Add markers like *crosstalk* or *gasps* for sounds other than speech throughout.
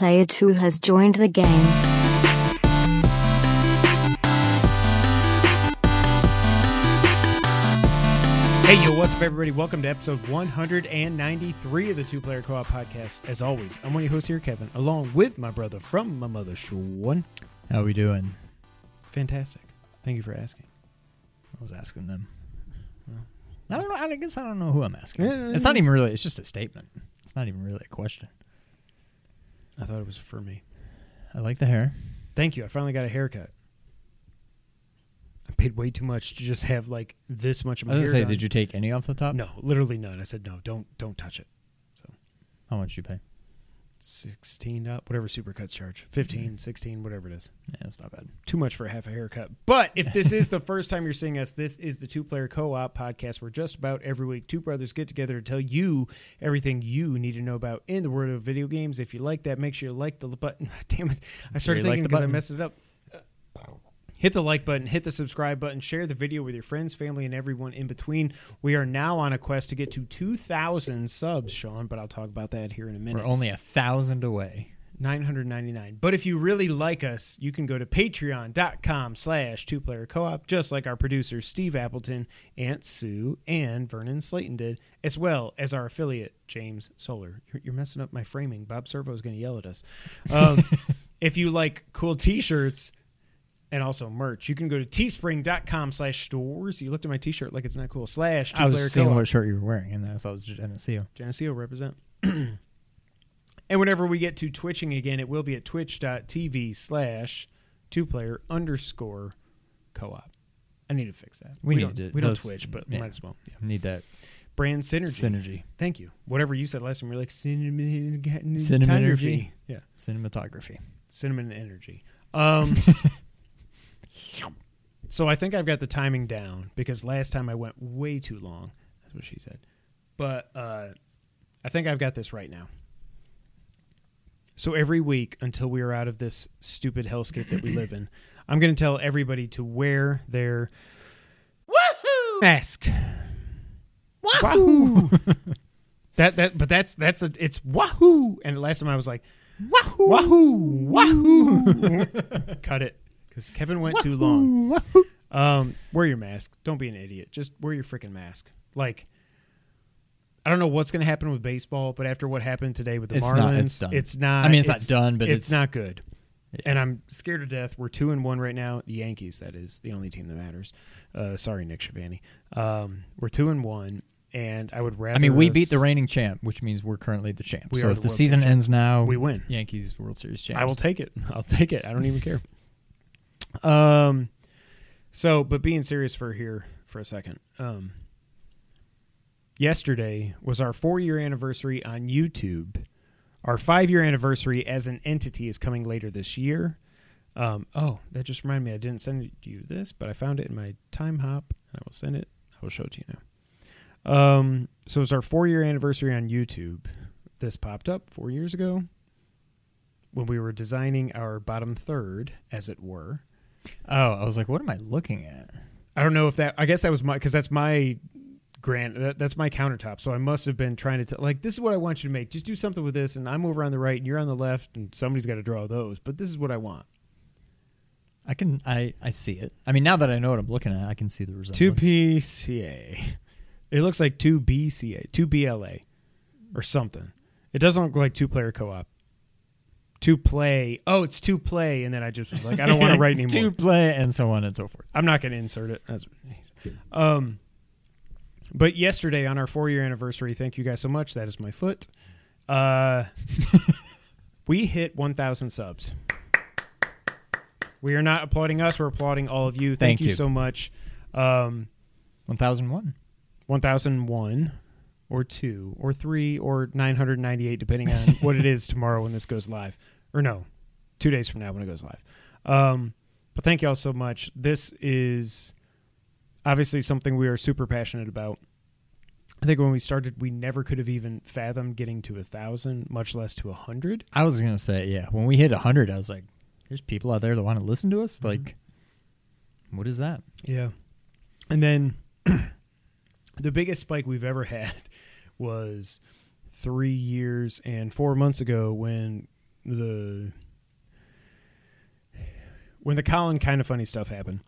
Player 2 has joined the game. Hey, yo, what's up, everybody? Welcome to episode 193 of the Two Player Co op podcast. As always, I'm one of your hosts here, Kevin, along with my brother from my mother, Sean. How are we doing? Fantastic. Thank you for asking. I was asking them. I don't know. I guess I don't know who I'm asking. It's not even really. It's just a statement. It's not even really a question. I thought it was for me. I like the hair. Thank you. I finally got a haircut. I paid way too much to just have like this much of I my was hair. gonna say, done. did you take any off the top? No, literally none. I said no. Don't don't touch it. So How much did you pay? 16 up, whatever supercuts charge. 15, mm-hmm. 16, whatever it is. Yeah, it's not bad. too much for half a haircut. But if this is the first time you're seeing us, this is the Two Player Co op podcast where just about every week two brothers get together to tell you everything you need to know about in the world of video games. If you like that, make sure you like the button. *laughs* Damn it. I started thinking because I messed it up. Hit the like button, hit the subscribe button, share the video with your friends, family, and everyone in between. We are now on a quest to get to 2,000 subs, Sean, but I'll talk about that here in a minute. We're only a thousand away. 999 but if you really like us you can go to patreon.com slash two player co-op just like our producers steve appleton aunt sue and vernon slayton did as well as our affiliate james solar you're, you're messing up my framing bob servo is going to yell at us um, *laughs* if you like cool t-shirts and also merch you can go to teespring.com slash stores you looked at my t-shirt like it's not cool slash two I was seeing what shirt you were wearing, and that's I was just Geneseo. Geneseo represent. *clears throat* and whenever we get to twitching again, it will be at twitch.tv slash two player underscore co op. I need to fix that. We need don't, to- We don't Twitch, but yeah. might as well. Yeah. Need that Brand synergy. synergy, Thank you. Whatever you said last time, you're like cinematography. Cinemanergy. Yeah. cinematography. Cinnamon energy. Um, *laughs* so I think I've got the timing down because last time I went way too long. That's what she said. But uh, I think I've got this right now. So every week until we are out of this stupid hellscape that we *laughs* live in, I'm going to tell everybody to wear their mask. Wahoo! *laughs* that that but that's that's a, it's wahoo. And last time I was like wahoo wahoo wahoo. *laughs* Cut it because Kevin went too long. *laughs* Um, wear your mask. Don't be an idiot. Just wear your freaking mask. Like, I don't know what's going to happen with baseball, but after what happened today with the It's Marlins, not- it's done. it's not. I mean, it's not done, but it's, it's- not good. And I'm scared to death. We're two and one right now. The Yankees, that is the only team that matters. Uh, sorry, Nick Shavani. Um, we're two and one, and I would rather. I mean, we beat the reigning champ, which means we're currently the champ. We so if the the World season Series ends now, We win. Yankees World Series champs. I will take it. *laughs* I'll take it. I don't even care. Um, so, but being serious for here for a second. Um, yesterday was our four year anniversary on YouTube. Our five year anniversary as an entity is coming later this year. Um, oh, that just reminded me. I didn't send you this, but I found it in my time hop, and I will send it. I will show it to you now. Um, so it's our four year anniversary on YouTube. This popped up four years ago when we were designing our bottom third, as it were. Oh, I was like, what am I looking at? I don't know if that. I guess that was my because that's my grand. That, that's my countertop. So I must have been trying to tell like this is what I want you to make. Just do something with this, and I'm over on the right, and you're on the left, and somebody's got to draw those. But this is what I want. I can I I see it. I mean, now that I know what I'm looking at, I can see the resemblance. Two PCA. *laughs* It looks like two BCA, two BLA, or something. It doesn't look like two player co op. Two play. Oh, it's to play, and then I just was like, I don't want *laughs* to write anymore. to play and so on and so forth. I'm not going to insert it. That's um, but yesterday on our four year anniversary, thank you guys so much. That is my foot. Uh, *laughs* we hit 1,000 subs. We are not applauding us. We're applauding all of you. Thank, Thank you. you. so much. Um, One thousand one. 1001 or 2 or 3 or 998 depending on what it is tomorrow when this goes live or no 2 days from now when it goes live um, but thank you all so much this is obviously something we are super passionate about i think when we started we never could have even fathomed getting to a thousand much less to a hundred I was gonna say, yeah. When we hit a hundred, I was like, "There's people out there that want to listen to us." Like, what is that? Yeah. And then *clears throat* the biggest spike we've ever *laughs* had was three years and four months ago when the when the Colin Kinda Funny stuff happened.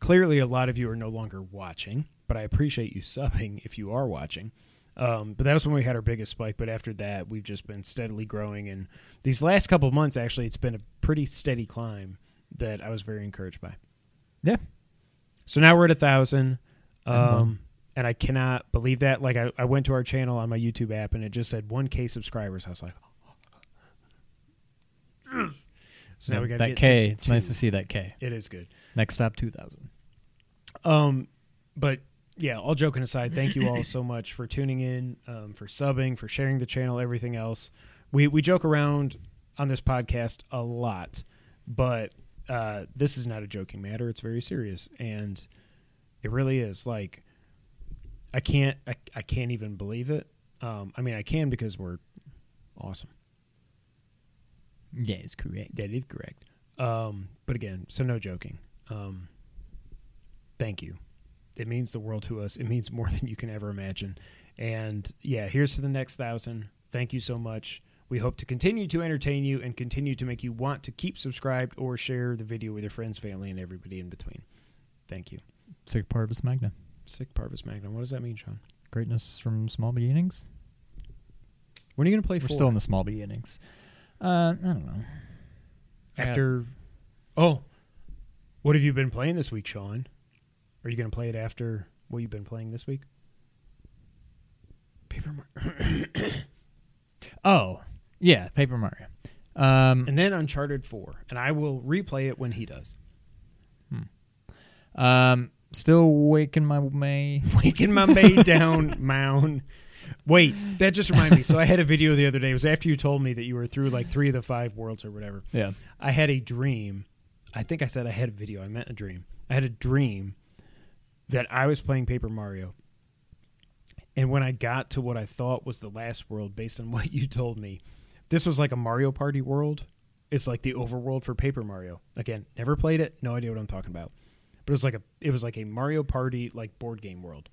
Clearly, a lot of you are no longer watching, but I appreciate you subbing if you are watching. Um, but that was when we had our biggest spike. But after that, we've just been steadily growing. And these last couple of months, actually, it's been a pretty steady climb that I was very encouraged by. Yeah. So now we're at a thousand. Um, and I cannot believe that. Like I, I went to our channel on my YouTube app and it just said 1K subscribers. I was like, yes. So now we got that get K. To It's nice to see that K. It is good. Next stop, two thousand. Um, but yeah, all joking aside, thank you all so much for tuning in, um, for subbing, for sharing the channel, everything else. We we joke around on this podcast a lot, but uh, this is not a joking matter. It's very serious, and it really is. Like, I can't I, I can't even believe it. Um, I mean, I can because we're awesome. Yeah, it's correct. That is correct. Um, but again, so no joking. Um, thank you. It means the world to us. It means more *laughs* than you can ever imagine. And yeah, here's to the next thousand. Thank you so much. We hope to continue to entertain you and continue to make you want to keep subscribed or share the video with your friends, family, and everybody in between. Thank you. Sic Parvis Magna. Sick Parvis Magnum. What does that mean, Sean? Greatness from small beginnings. When are you going to play We're four? still in the small beginnings. Uh, I don't know. After. Oh, what have you been playing this week, Sean? Are you going to play it after what you've been playing this week? Paper Mario. *coughs* Oh, yeah, Paper Mario. Um, and then Uncharted 4. And I will replay it when he does. Hmm. um, still waking my May. *laughs* Waking my may down, *laughs* mound. Wait, that just reminded me. So I had a video the other day. It was after you told me that you were through like three of the five worlds or whatever. Yeah. I had a dream. I think I said I had a video. I meant a dream. I had a dream that I was playing Paper Mario. And when I got to what I thought was the last world, based on *laughs* what you told me, this was like a Mario Party world. It's like the overworld for Paper Mario. Again, never played it, no idea what I'm talking about. But it was like a it was like a Mario Party like board game world.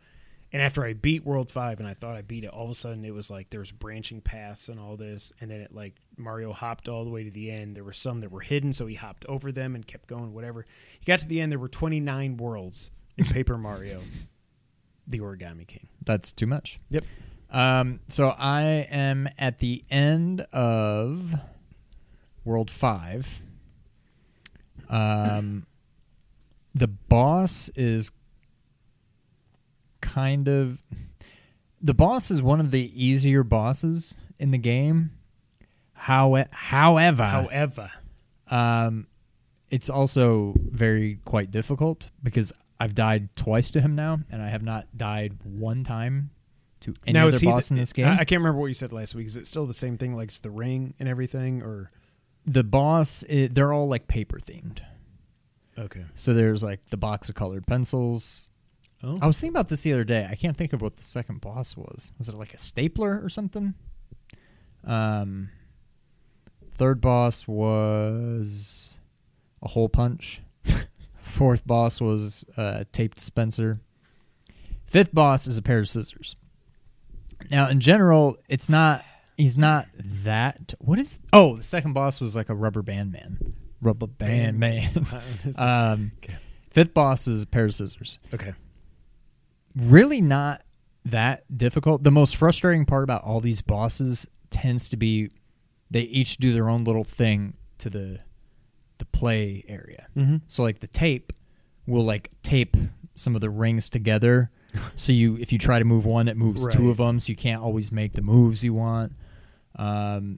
And after I beat World Five and I thought I beat it, all of a sudden it was like there was branching paths and all this, and then it like Mario hopped all the way to the end. There were some that were hidden, so he hopped over them and kept going. Whatever. He got to the end. There were twenty nine worlds in *laughs* Paper Mario, the Origami King. That's too much. Yep. Um, so I am at the end of World Five. Um, the boss is kind of the boss is one of the easier bosses in the game. How, however, However, um, it's also very quite difficult because I've died twice to him now, and I have not died one time to any now other boss the- in this game. I, can't remember what you said last week. Is it still the same thing, like it's the ring and everything, or the boss, i they're all like paper themed. Okay? So there's like the box of colored pencils. Oh, I was thinking about this the other day. I can't think of what the second boss was. Was it like a stapler or something? Um, third boss was a hole punch. *laughs* Fourth boss was a tape dispenser. Fifth boss is a pair of scissors. Now, in general, it's not. He's not that. What is? Oh, the second boss was like a rubber band man. Rubber band man. *laughs* *laughs* um, Okay. fifth boss is a pair of scissors okay. really not that difficult. The most frustrating part about all these bosses tends to be they each do their own little thing to the the play area. Mm-hmm. So like the tape will like tape some of the rings together. *laughs* so you if you try to move one, it moves two of them. So you can't always make the moves you want. Um,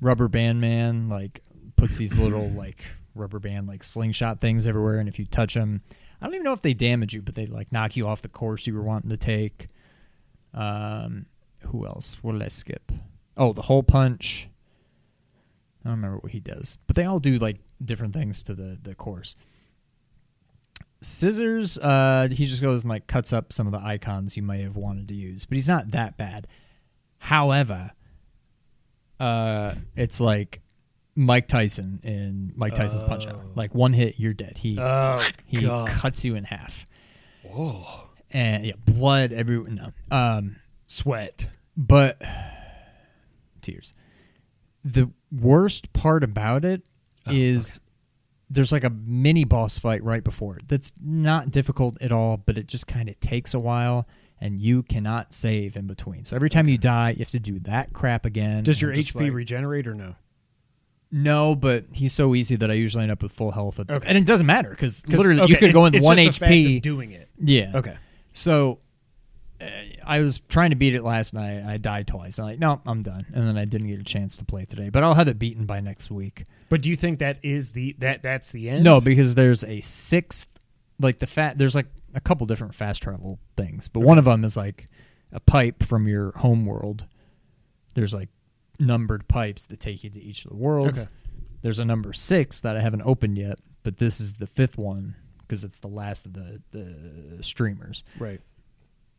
rubber band man like puts these little like rubber band like slingshot things everywhere, and if you touch them, I don't even know if they damage you, but they like knock you off the course you were wanting to take. Um, who else? What did I skip? Oh, the hole punch. I don't remember what he does, but they all do like different things to the the course. Scissors, uh, he just goes and like cuts up some of the icons you may have wanted to use, but he's not that bad. However, uh, it's like Mike Tyson in Mike Tyson's Punch Out. Oh. Like one hit, you're dead. He Oh he God. cuts you in half, Whoa. and yeah, blood everywhere. No, um, Sweat. but tears. the worst part about it Oh, is there's like a mini boss fight right before it. That's not difficult at all, but it just kind of takes a while, and you cannot save in between. So every time you die, you have to do that crap again. Does your HP like- regenerate or no? No, but he's so easy that I usually end up with full health, at, Okay. and it doesn't matter because 'Cause- literally okay, you could it- go in one just the fact HP. doing it. yeah. Okay. So uh, I was trying to beat it last night. I died twice. I'm like, no, I'm done. And then I didn't get a chance to play today. But I'll have it beaten by next week. But do you think that is the that that's the end? No, because there's a sixth, like the fat. There's like a couple different fast travel things, but one of them is like a pipe from your home world. There's like numbered pipes that take you to each of the worlds. Okay. There's a number six that I haven't opened yet, but this is the fifth one because it's the last of the the streamers. Right.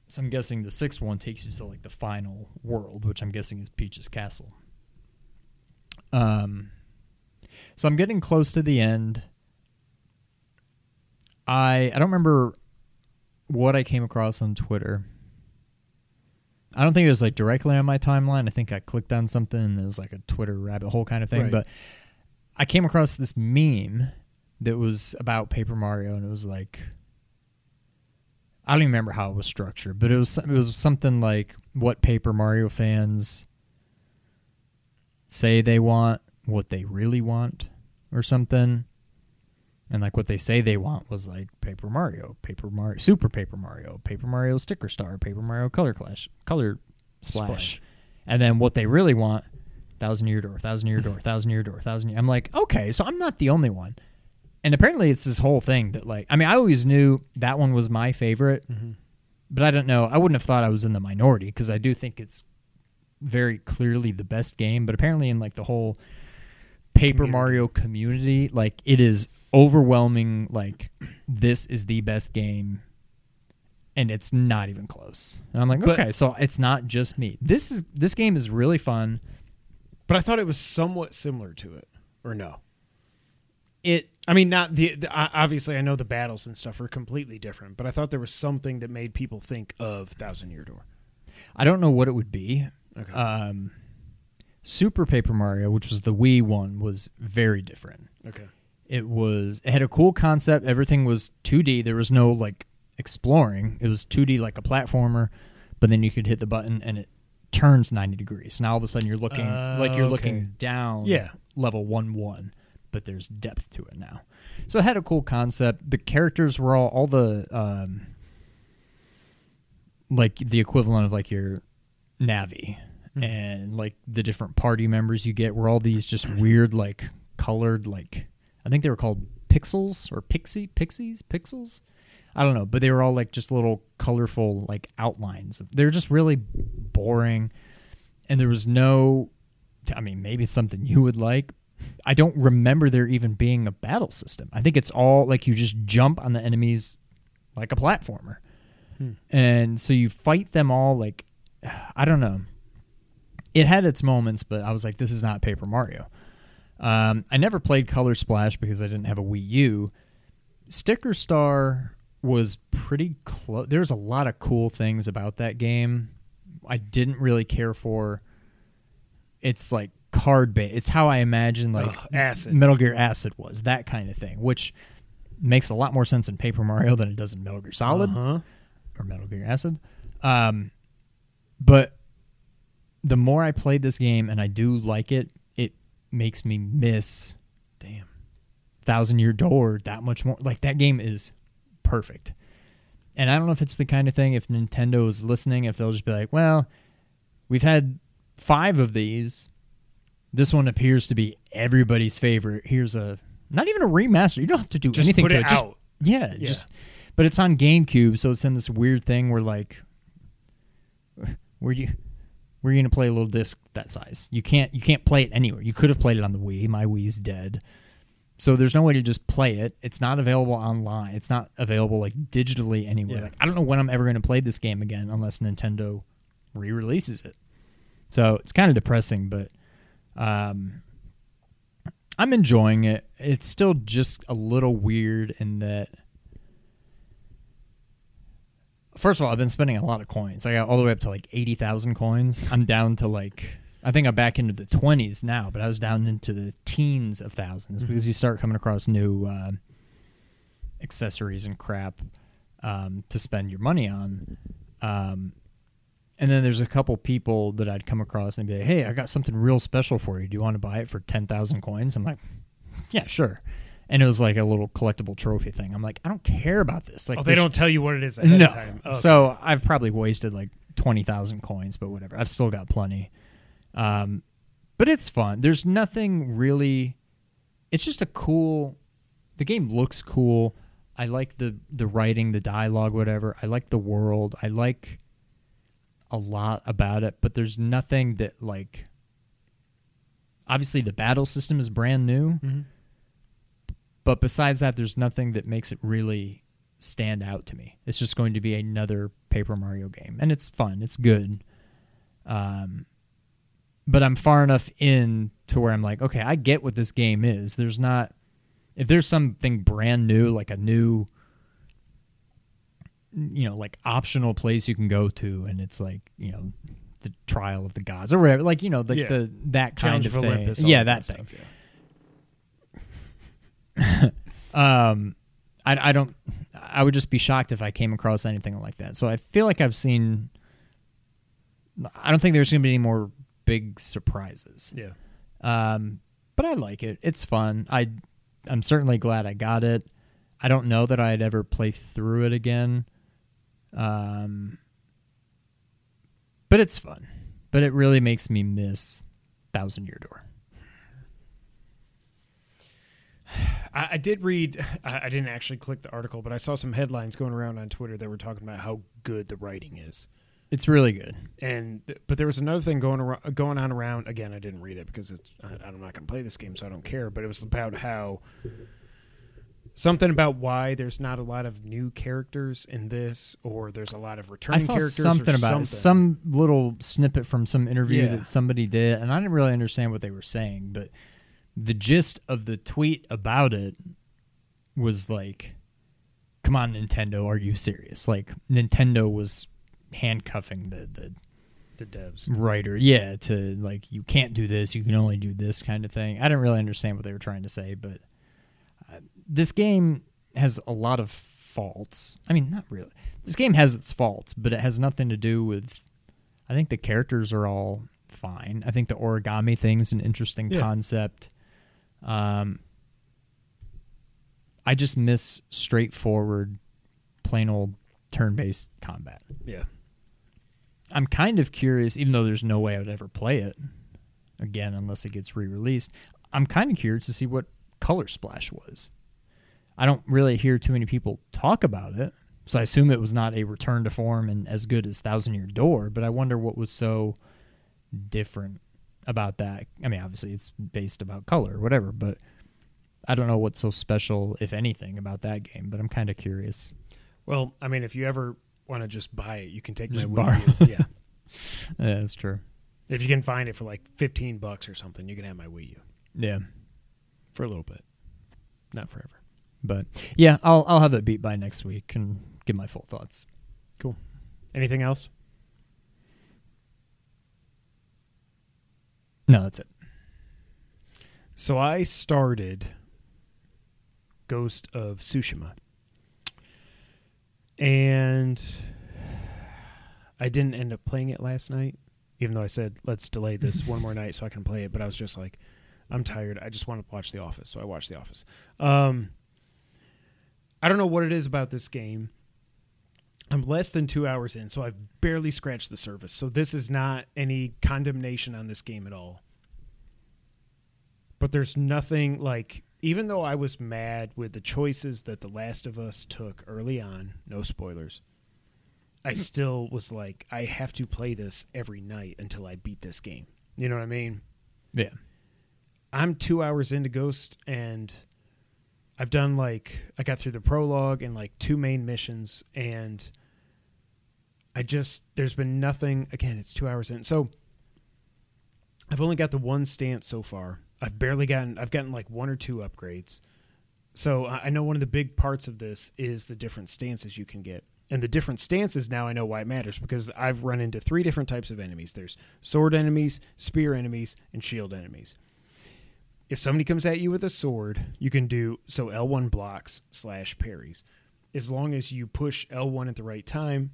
So I'm guessing the sixth one takes you to like the final world, which I'm guessing is Peach's castle. Um, so I'm getting close to the end. I I don't remember what I came across on Twitter. I don't think it was like directly on my timeline. I think I clicked on something and it was like a Twitter rabbit hole kind of thing. Right. But I came across this meme that was about Paper Mario and it was like I don't even remember how it was structured, but it was it was something like what Paper Mario fans say they want, what they really want, or something. And like what they say they want was like Paper Mario, Paper Mario, Super Paper Mario, Paper Mario Sticker Star, Paper Mario Color Clash, Color Splash, Splash. and then what they really want, Thousand Year Door, Thousand Year Door, Thousand Year Door, Thousand Year. I'm like, okay, so I'm not the only one. And apparently, it's this whole thing that like, I mean, I always knew that one was my favorite, mm-hmm. but I don't know. I wouldn't have thought I was in the minority because I do think it's very clearly the best game. But apparently, in like the whole Paper Community. Mario community, like it is overwhelming. Like this is the best game, and it's not even close. And I'm like, But- okay, so it's not just me. This is this game is really fun. But I thought it was somewhat similar to it, or no? It I mean, not the, the obviously. I know the battles and stuff are completely different, but I thought there was something that made people think of Thousand Year Door. I don't know what it would be. Okay. Um, Super Paper Mario, which was the Wii one, was very different. okay. It was it had a cool concept. Everything was 2D. There was no like exploring. It was 2D like a platformer, but then you could hit the button and it turns 90 degrees. Now all of a sudden you're looking Uh, like you're okay. looking down Yeah. level 1 1, but there's depth to it now. So it had a cool concept. The characters were all all the um like the equivalent of like your Navi Hmm. and like the different party members you get were all these just weird like colored like I think they were called pixels or pixie pixies? Pixels? I don't know but they were all like just little colorful like outlines. They were just really boring and there was no I mean maybe it's something you would like. I don't remember there even being a battle system. I think it's all like you just jump on the enemies like a platformer. Hmm. and so you fight them all like *sighs* I don't know. It had its moments, but I was like, this is not Paper Mario. Um, I never played Color Splash because I didn't have a Wii U. Sticker Star was pretty close. There's a lot of cool things about that game. I didn't really care for. It's like card based. It's how I imagine like Ugh, Acid. Metal Gear Acid was that kind of thing, which makes a lot more sense in Paper Mario than it does in Metal Gear Solid Uh-huh. or Metal Gear Acid. Um, but the more I played this game, and I do like it makes me miss Damn. Thousand Year Door that much more. Like that game is perfect. And I don't know if it's the kind of thing if Nintendo is listening, if they'll just be like, well, we've had five of these. This one appears to be everybody's favorite. Here's a not even a remaster. You don't have to do Just anything put to it it. Just- yeah, Yeah. just but it's on GameCube, so it's in this weird thing where like *laughs* where you where you gonna play a little disc that size? You can't you can't play it anywhere. You could have played it on the Wii. My Wii's dead. So there's no way to just play it. It's not available online. It's not available like digitally anywhere. Yeah. Like I don't know when I'm ever going to play this game again unless Nintendo re-releases it. So it's kind of depressing, but um, I'm enjoying it. It's still just a little weird in that. First of all, I've been spending a lot of coins. I got all the way up to like eighty thousand coins. I'm down to like I think I'm back into the 20s now, but I was down into the teens of 1000s Mhm. because you start coming across new uh, accessories and crap um, to spend your money on. Um, and then there's a couple people that I'd come across and be like, "Hey, I got something real special for you. Do you want to buy it for ten thousand coins?" I'm like, "Yeah, sure." And it was like a little collectible trophy thing. I'm like, I don't care about this. Like, oh, they don't tell you what it is ahead no. of time. Oh. So I've probably wasted like twenty thousand coins, but whatever. I've still got plenty. Um, but it's fun. There's nothing really. It's just a cool. The game looks cool. I like the the writing, the dialogue, whatever. I like the world. I like a lot about it, but there's nothing that like. Obviously, the battle system is brand new, Mhm. But besides that, there's nothing that makes it really stand out to me. It's just going to be another Paper Mario game, and it's fun. It's good. Um, but I'm far enough in to where I'm like, okay, I get what this game is. There's not if there's something brand new, like a new, you know, like optional place you can go to, and it's like you know, the trial of the gods or whatever, like you know, like Yeah. the that kind Challenge of of thing. Olympus, all yeah, that that kind thing. stuff, yeah. *laughs* um I, I don't i would just be shocked if i came across anything like that. So i feel like i've seen i don't think there's going to be any more big surprises. Yeah. um but i like it. It's fun. I i'm certainly glad i got it. I don't know that i'd ever play through it again. Um but it's fun. But it really makes me miss thousand year door I, I did read. I, I didn't actually click the article, but I saw some headlines going around on Twitter that were talking about how good the writing is. it's really good And but there was another thing going around, going on around. Again, I didn't read it because it's. I, I'm not going to play this game, so I don't care. But it was about how something about why there's not a lot of new characters in this, or there's a lot of I returning saw characters. something or about something. it, some little snippet from some interview Yeah. that somebody did, and I didn't really understand what they were saying. But the gist of the tweet about it was like, "Come on, Nintendo, are you serious?" Like Nintendo was handcuffing the the the devs. writer, yeah, to like you can't do this, you can only do this kind of thing. I didn't really understand what they were trying to say, but uh, this game has a lot of faults. I mean, not really. This game has its faults, but it has nothing to do with. I think the characters are all fine. I think the origami thing's an interesting Yeah. concept. Um, I just miss straightforward, plain old turn-based combat. Yeah. I'm kind of curious, even though there's no way I would ever play it again unless it gets re-released. I'm kind of curious to see what Color Splash was. I don't really hear too many people talk about it, so I assume it was not a return to form and as good as Thousand Year Door. But I wonder what was so different about that. I mean, obviously it's based about color or whatever, but I don't know what's so special, if anything, about that game. But I'm kind of curious. Well, I mean, if you ever want to just buy it, you can take Just my borrow. Wii U. yeah. *laughs* Yeah, that's true. If you can find it for like 15 bucks or something, you can have my Wii U Yeah. for a little bit. Not forever. But yeah, I'll I'll have it beat by next week and give my full thoughts. Cool. Anything else? No, that's it. So I started Ghost of Tsushima. And I didn't end up playing it last night, even though I said, let's delay this one more night so I can play it. But I was just like, I'm tired. I just want to watch The Office. So I watched The Office. Um, I don't know what it is about this game. I'm less than two hours in, so I've barely scratched the surface. So this is not any condemnation on this game at all but there's nothing like even though I was mad with the choices that The Last of Us took early on, no spoilers. I hmm. still was like I have to play this every night until I beat this game. You know what I mean? Yeah. I'm 2 hours into Ghost and I've done like I got through the prologue and like two main missions and I just there's been nothing again, it's 2 hours in. So I've only got the one stance so far. I've barely gotten I've gotten like one or two upgrades. So I I know one of the big parts of this is the different stances you can get. And the different stances now I know why it matters because I've run into three different types of enemies. There's sword enemies, spear enemies, and shield enemies. If somebody comes at you with a sword, you can do so L1 blocks slash parries. As long as you push L1 at the right time,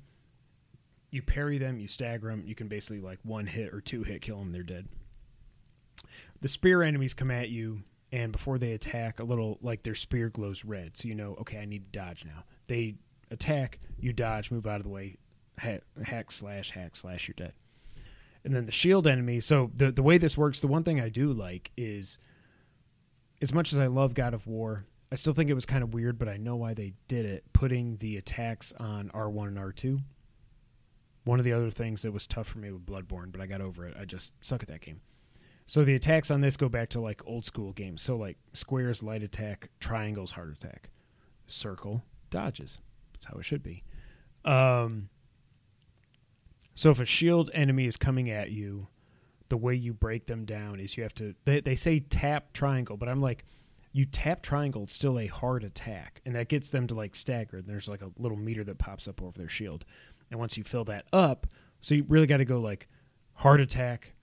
you parry them, you stagger them, you can basically like one hit or two hit kill them, they're dead. The spear enemies come at you, and before they attack, a little like their spear glows red, so you know, okay, I need to dodge now. They attack, you dodge, move out of the way, hack, hack slash, hack slash, you're dead. And then the shield enemy. So the the way this works, the one thing I do like is, as much as I love God of War, I still think it was kind of weird, but I know why they did it. Putting the attacks on R one and R two. One of the other things that was tough for me with Bloodborne, but I got over it. I just suck at that game. So the attacks on this go back to like old school games. So like squares, light attack, triangles, hard attack, circle, dodges. That's how it should be. Um, so if a shield enemy is coming at you, the way you break them down is you have to. They, they say tap triangle, but I'm like, you tap triangle, it's still a hard attack, and that gets them to like stagger. And there's like a little meter that pops up over their shield, and once you fill that up, so you really got to go like heart attack,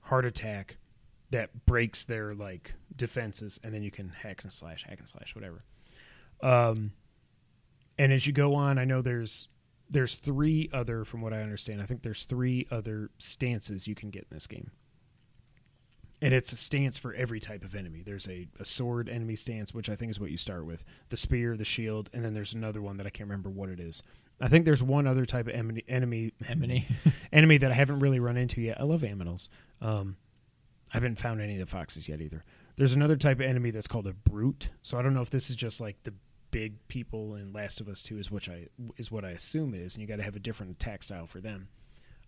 heart attack, that breaks their like defenses, and then you can hack and slash, hack and slash, whatever. Um, and as you go on, I know there's there's three other, from what I understand, I think there's three other stances you can get in this game. And it's a stance for every type of enemy. There's a, a sword enemy stance, which I think is what you start with the spear, the shield, and then there's another one that I can't remember what it is. I think there's one other type of enemy enemy Enemy. *laughs* enemy that I haven't really run into yet. I love aminals. Um, I haven't found any of the foxes yet either. There's another type of enemy that's called a brute. So I don't know if this is just like the big people in Last of Us Two is which I is what I assume it is, and you got to have a different attack style for them.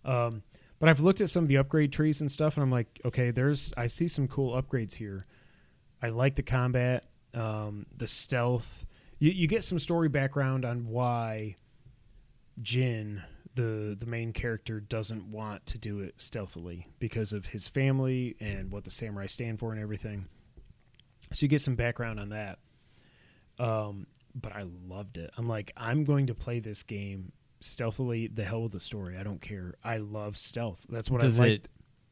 Um, but I've looked at some of the upgrade trees and stuff, and I'm like, okay, there's I see some cool upgrades here. I like the combat, um, the stealth. You, you get some story background on why Jin, the the main character, doesn't want to do it stealthily because of his family and what the samurai stand for and everything. So you get some background on that. Um, but I loved it. I'm like, I'm going to play this game stealthily. The hell with the story. I don't care. I love stealth. That's what does I like. it?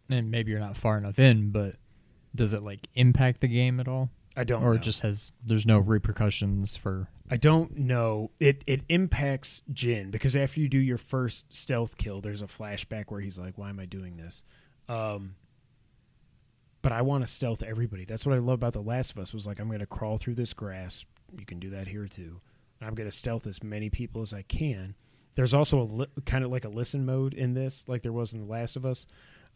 And maybe you're not far enough in, but does it like impact the game at all, I don't. or know. it just has? There's no repercussions for. I don't know. It it impacts Jin because after you do your first stealth kill, there's a flashback where he's like, "Why am I doing this?" Um, but I want to stealth everybody. That's what I love about The Last of Us. Was like, I'm going to crawl through this grass. You can do that here too. And I'm going to stealth as many people as I can. There's also a li- kind of like a listen mode in this, like there was in The Last of Us.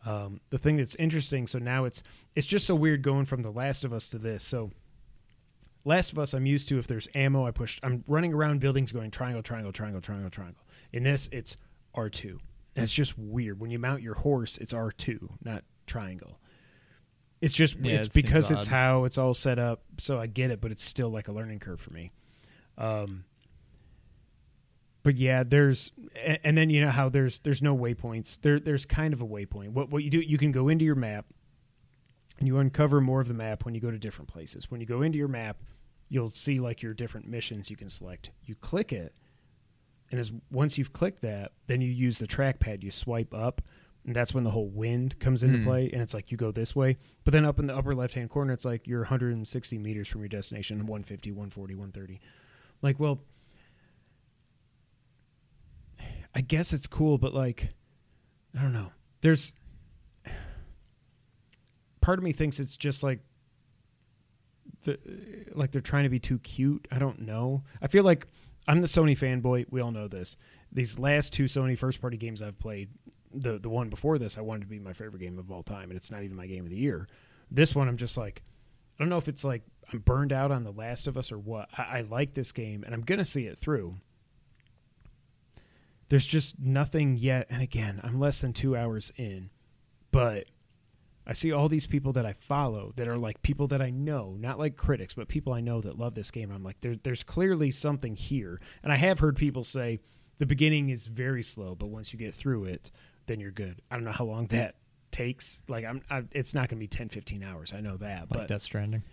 Um, the thing that's interesting, so now it's it's just so weird going from The Last of Us to this. So Last of Us, I'm used to if there's ammo, I push. I'm running around buildings going triangle, triangle, triangle, triangle, triangle. In this, it's R2. And it's just weird. When you mount your horse, it's R2, not triangle. It's just Yeah, it's it because it's odd. how it's all set up. So I get it, but it's still like a learning curve for me. Um, but yeah, there's and then you know how there's there's no waypoints. There there's kind of a waypoint. What what you do you can go into your map and you uncover more of the map when you go to different places. When you go into your map, you'll see like your different missions you can select. You click it, and as once you've clicked that, then you use the trackpad. You swipe up, and that's when the whole wind comes into Hmm. play. And it's like you go this way, but then up in the upper left hand corner, it's like you're 160 meters from your destination, 150, 140, 130. Like, well, I guess it's cool, but like, I don't know. There's part of me thinks it's just like the like they're trying to be too cute. I don't know. I feel like I'm the Sony fanboy. We all know this. These last two Sony first party games I've played, the the one before this, I wanted to be my favorite game of all time, and it's not even my game of the year. This one, I'm just like, I don't know if it's like I'm burned out on The Last of Us or what. I, I like this game, and I'm gonna see it through. There's just nothing yet, and again, I'm less than two hours in, but I see all these people that I follow that are like people that I know, not like critics, but people I know that love this game. I'm like, there, there's clearly something here. And I have heard people say the beginning is very slow, but once you get through it, then you're good. I don't know how long *laughs* that takes. Like, I'm, I, it's not going to be 10, 15 hours. I know that. Like but Death Stranding.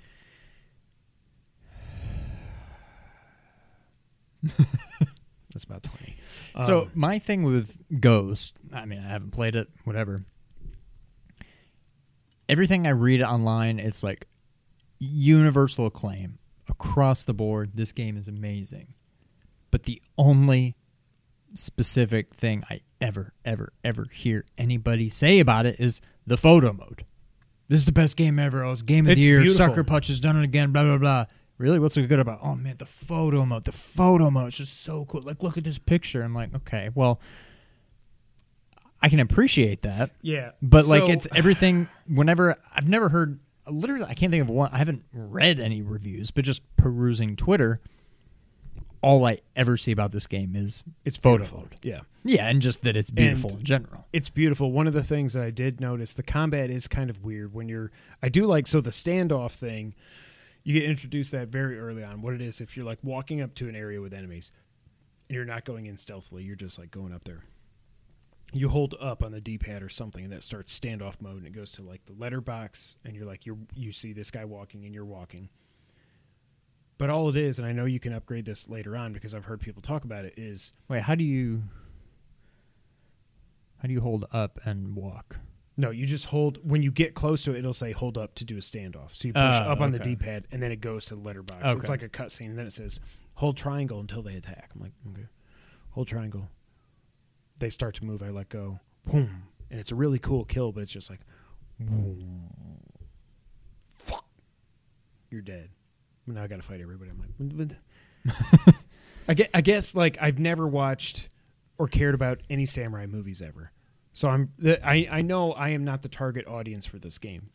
*sighs* *laughs* That's about twenty. So Um, my thing with Ghost, I mean, I haven't played it, whatever. Everything I read online, it's like universal acclaim across the board. This game is amazing. But the only specific thing I ever, ever, ever hear anybody say about it is the photo mode. This is the best game ever. Oh, it's game of It's the year. beautiful. Sucker Punch has done it again. Blah blah blah. Really, what's so good about? Oh man, the photo mode. The photo mode is just so cool. Like, look at this picture. I'm like, okay, well, I can appreciate that, yeah, but like, So- it's *sighs* everything. Whenever I've never heard, literally, I can't think of one. I haven't read any reviews, but just perusing Twitter, all I ever see about this game is it's photo mode. Yeah, Yeah, and just that it's beautiful And- in general. it's beautiful. One of the things that I did notice, the combat is kind of weird when you're. I do like so the standoff thing. You get introduced that very early on. What it is, if you're like walking up to an area with enemies, and you're not going in stealthily, you're just like going up there. You hold up on the D-pad or something, and that starts standoff mode, and it goes to like the letterbox, and you're like you're you see this guy walking, and you're walking. But all it is, and I know you can upgrade this later on because I've heard people talk about it, is Wait, how do you how do you hold up and walk? No, you just hold when you get close to it. It'll say "hold up" to do a standoff. So you push Oh, up on the okay. D-pad, and then it goes to the letterbox. Okay. It's like a cutscene, and then it says "hold triangle until they attack." I'm like, okay, hold triangle. They start to move. I let go. Boom, and it's a really cool kill, but it's just like, boom. fuck, you're dead. Now I got to fight everybody. I'm like, "What- *laughs* I guess, I guess like I've never watched or cared about any samurai movies ever. So I'm I I know I am not the target audience for this game.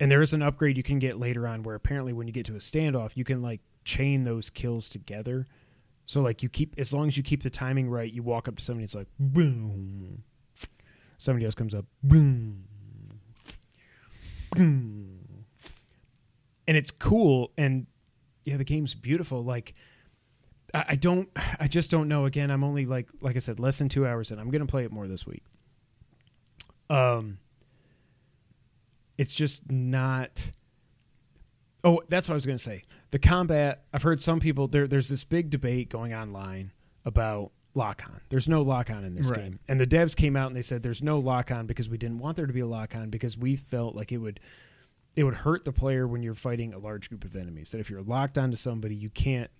And there is an upgrade you can get later on where apparently when you get to a standoff, you can like chain those kills together. So like you keep as long as you keep the timing right, you walk up to somebody, it's like boom. Somebody else comes up, boom, boom, and it's cool. And yeah, the game's beautiful. Like I, I don't, *sighs* I just don't know. Again, I'm only like, like I said, less than two hours in. I'm gonna play it more this week. Um, it's just not. Oh, that's what I was gonna say. The combat. I've heard some people there. There's this big debate going online about lock on. There's no lock on in this Right. game, and the devs came out and they said there's no lock on because we didn't want there to be a lock on because we felt like it would it would hurt the player when you're fighting a large group of enemies. That if you're locked onto somebody, you can't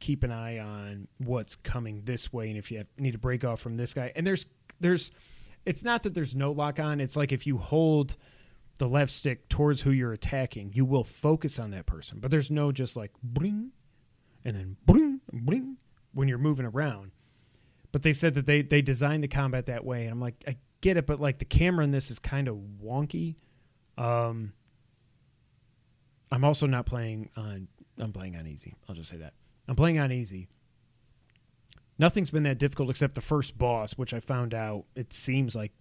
keep an eye on what's coming this way, and if you have, need to break off from this guy, and there's there's it's not that there's no lock on. It's like if you hold the left stick towards who you're attacking, you will focus on that person. But there's no just like bling and then bling bling when you're moving around. But they said that they they designed the combat that way, and I'm like, I get it, but like the camera in this is kind of wonky. Um, I'm also not playing on. I'm playing on easy. I'll just say that I'm playing on easy. Nothing's been that difficult except the first boss, which I found out. It seems like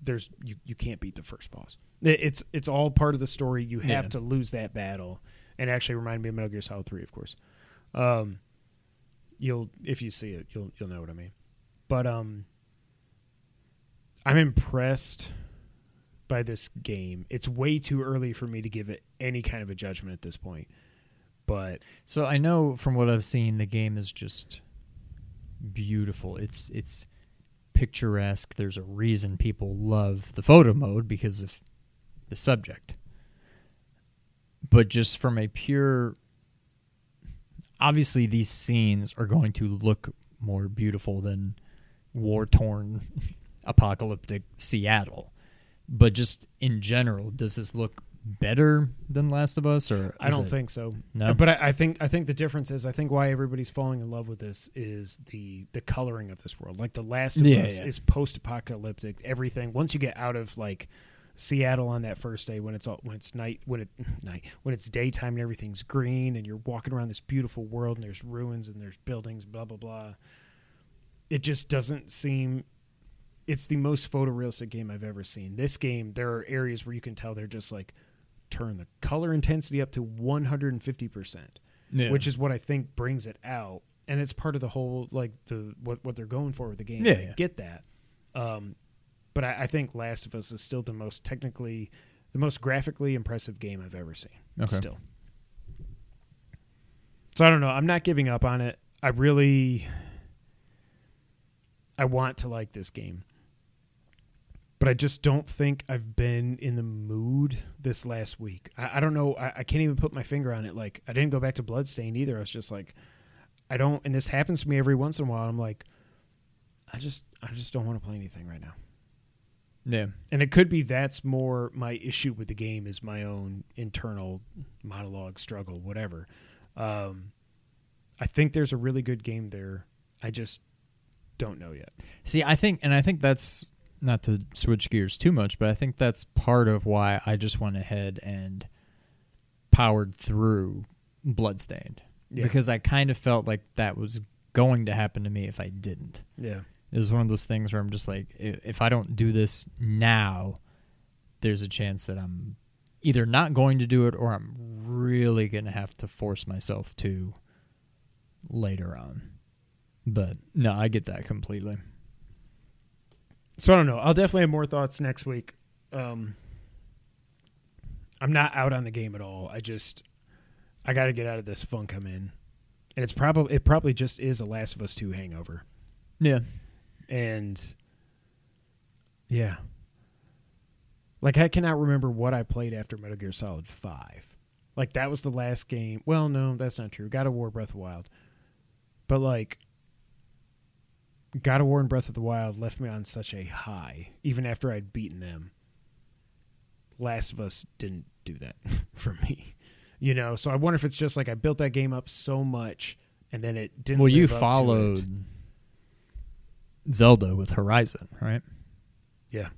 there's you, you can't beat the first boss. It's it's all part of the story. You have Yeah. to lose that battle, and actually remind me of Metal Gear Solid Three, of course. Um, you'll if you see it, you'll you'll know what I mean. But um, I'm impressed by this game. It's way too early for me to give it any kind of a judgment at this point. But So I know from what I've seen, the game is just beautiful. It's it's picturesque. There's a reason people love the photo mode because of the subject. But just from a pure obviously these scenes are going to look more beautiful than war torn *laughs* apocalyptic Seattle. But just in general, does this look better than Last of Us or I don't it- think so. No? Uh, but I, I think I think the difference is I think why everybody's falling in love with this is the the coloring of this world. Like the Last of Yeah, Us yeah. is post apocalyptic. Everything once you get out of like Seattle on that first day when it's all when it's night when it *laughs* night when it's daytime and everything's green and you're walking around this beautiful world and there's ruins and there's buildings blah blah blah. It just doesn't seem it's the most photorealistic game I've ever seen. This game, there are areas where you can tell they're just like turn the color intensity up to 150%, Yeah. which is what I think brings it out. And it's part of the whole like the what what they're going for with the game. Yeah, I get that. Um, but I, I think Last of Us is still the most technically, the most graphically impressive game I've ever seen. Okay. Still. So I don't know. I'm not giving up on it. I really I want to like this game. But I just don't think I've been in the mood this last week. I, I don't know. I, I can't even put my finger on it. Like I didn't go back to Bloodstained either. I was just like, I don't. And this happens to me every once in a while. I'm like, I just, I just don't want to play anything right now. Yeah. And it could be that's more my issue with the game is my own internal monologue, struggle, whatever. Um, I think there's a really good game there. I just don't know yet. See, I think, and I think that's not to switch gears too much, but I think that's part of why I just went ahead and powered through Bloodstained Yeah. because I kind of felt like that was going to happen to me if I didn't. Yeah. It was one of those things where I'm just like, if I don't do this now, there's a chance that I'm either not going to do it or I'm really going to have to force myself to later on. But no, I get that completely. So I don't know. I'll definitely have more thoughts next week. Um, I'm not out on the game at all. I just I got to get out of this funk I'm in, and it's probably it probably just is a Last of Us Two hangover, Yeah. and yeah, like I cannot remember what I played after Metal Gear Solid Five. Like that was the last game. Well, no, that's not true. God of War, Breath of Wild, but like God of War and Breath of the Wild left me on such a high, even after I'd beaten them. Last of Us didn't do that *laughs* for me, you know. So I wonder if it's just like I built that game up so much, and then it didn't. Well, you live up to it. followed Zelda with Horizon, right? yeah,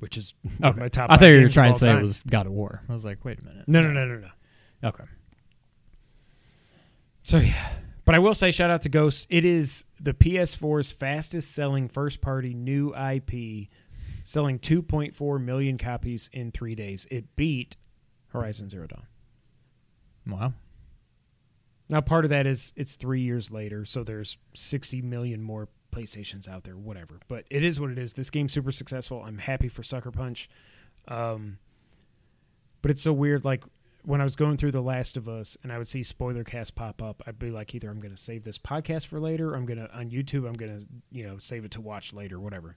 which is Okay. my top. I thought you were trying to say it was God of War. I was like, wait a minute. no, no, no, no, no. Okay. So yeah, but I will say shout out to Ghost. It is the PS4's fastest selling first party new IP, selling 2.4 million copies in three days. It beat Horizon Zero Dawn. Wow. Now part of that is it's three years later, so there's 60 million more PlayStations out there, whatever. But it is what it is. This game's super successful. I'm happy for Sucker Punch. Um, but it's so weird. Like when I was going through The Last of Us and I would see spoiler cast pop up, I'd be like, either I'm going to save this podcast for later, I'm going to on YouTube, I'm going to you know save it to watch later, whatever.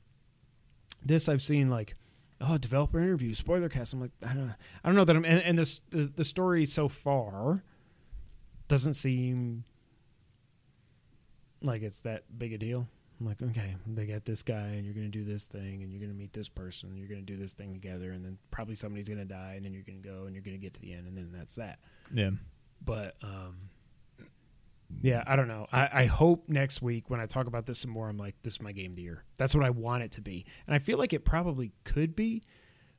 This I've seen like, oh, developer interview, spoiler cast. I'm like, I don't know, I don't know that I'm, and, and this the, the story so far doesn't seem like it's that big a deal. I'm like, okay, they got this guy, and you're going to do this thing, and you're going to meet this person, and you're going to do this thing together, and then probably somebody's going to die, and then you're going to go, and you're going to get to the end, and then that's that. Yeah. But um, yeah, I don't know. I, I hope next week when I talk about this some more, I'm like, this is my game of the year. That's what I want it to be, and I feel like it probably could be,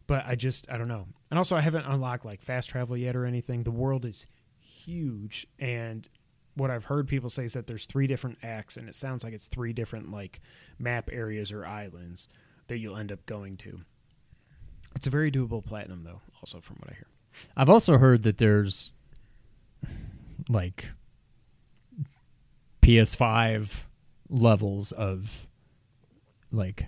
but I just I don't know. And also, I haven't unlocked like fast travel yet or anything. The world is huge, and what I've heard people say is that there's three different acts, and it sounds like it's three different like map areas or islands that you'll end up going to. It's a very doable platinum, though. Also, from what I hear. I've also heard that there's like PS5 levels of like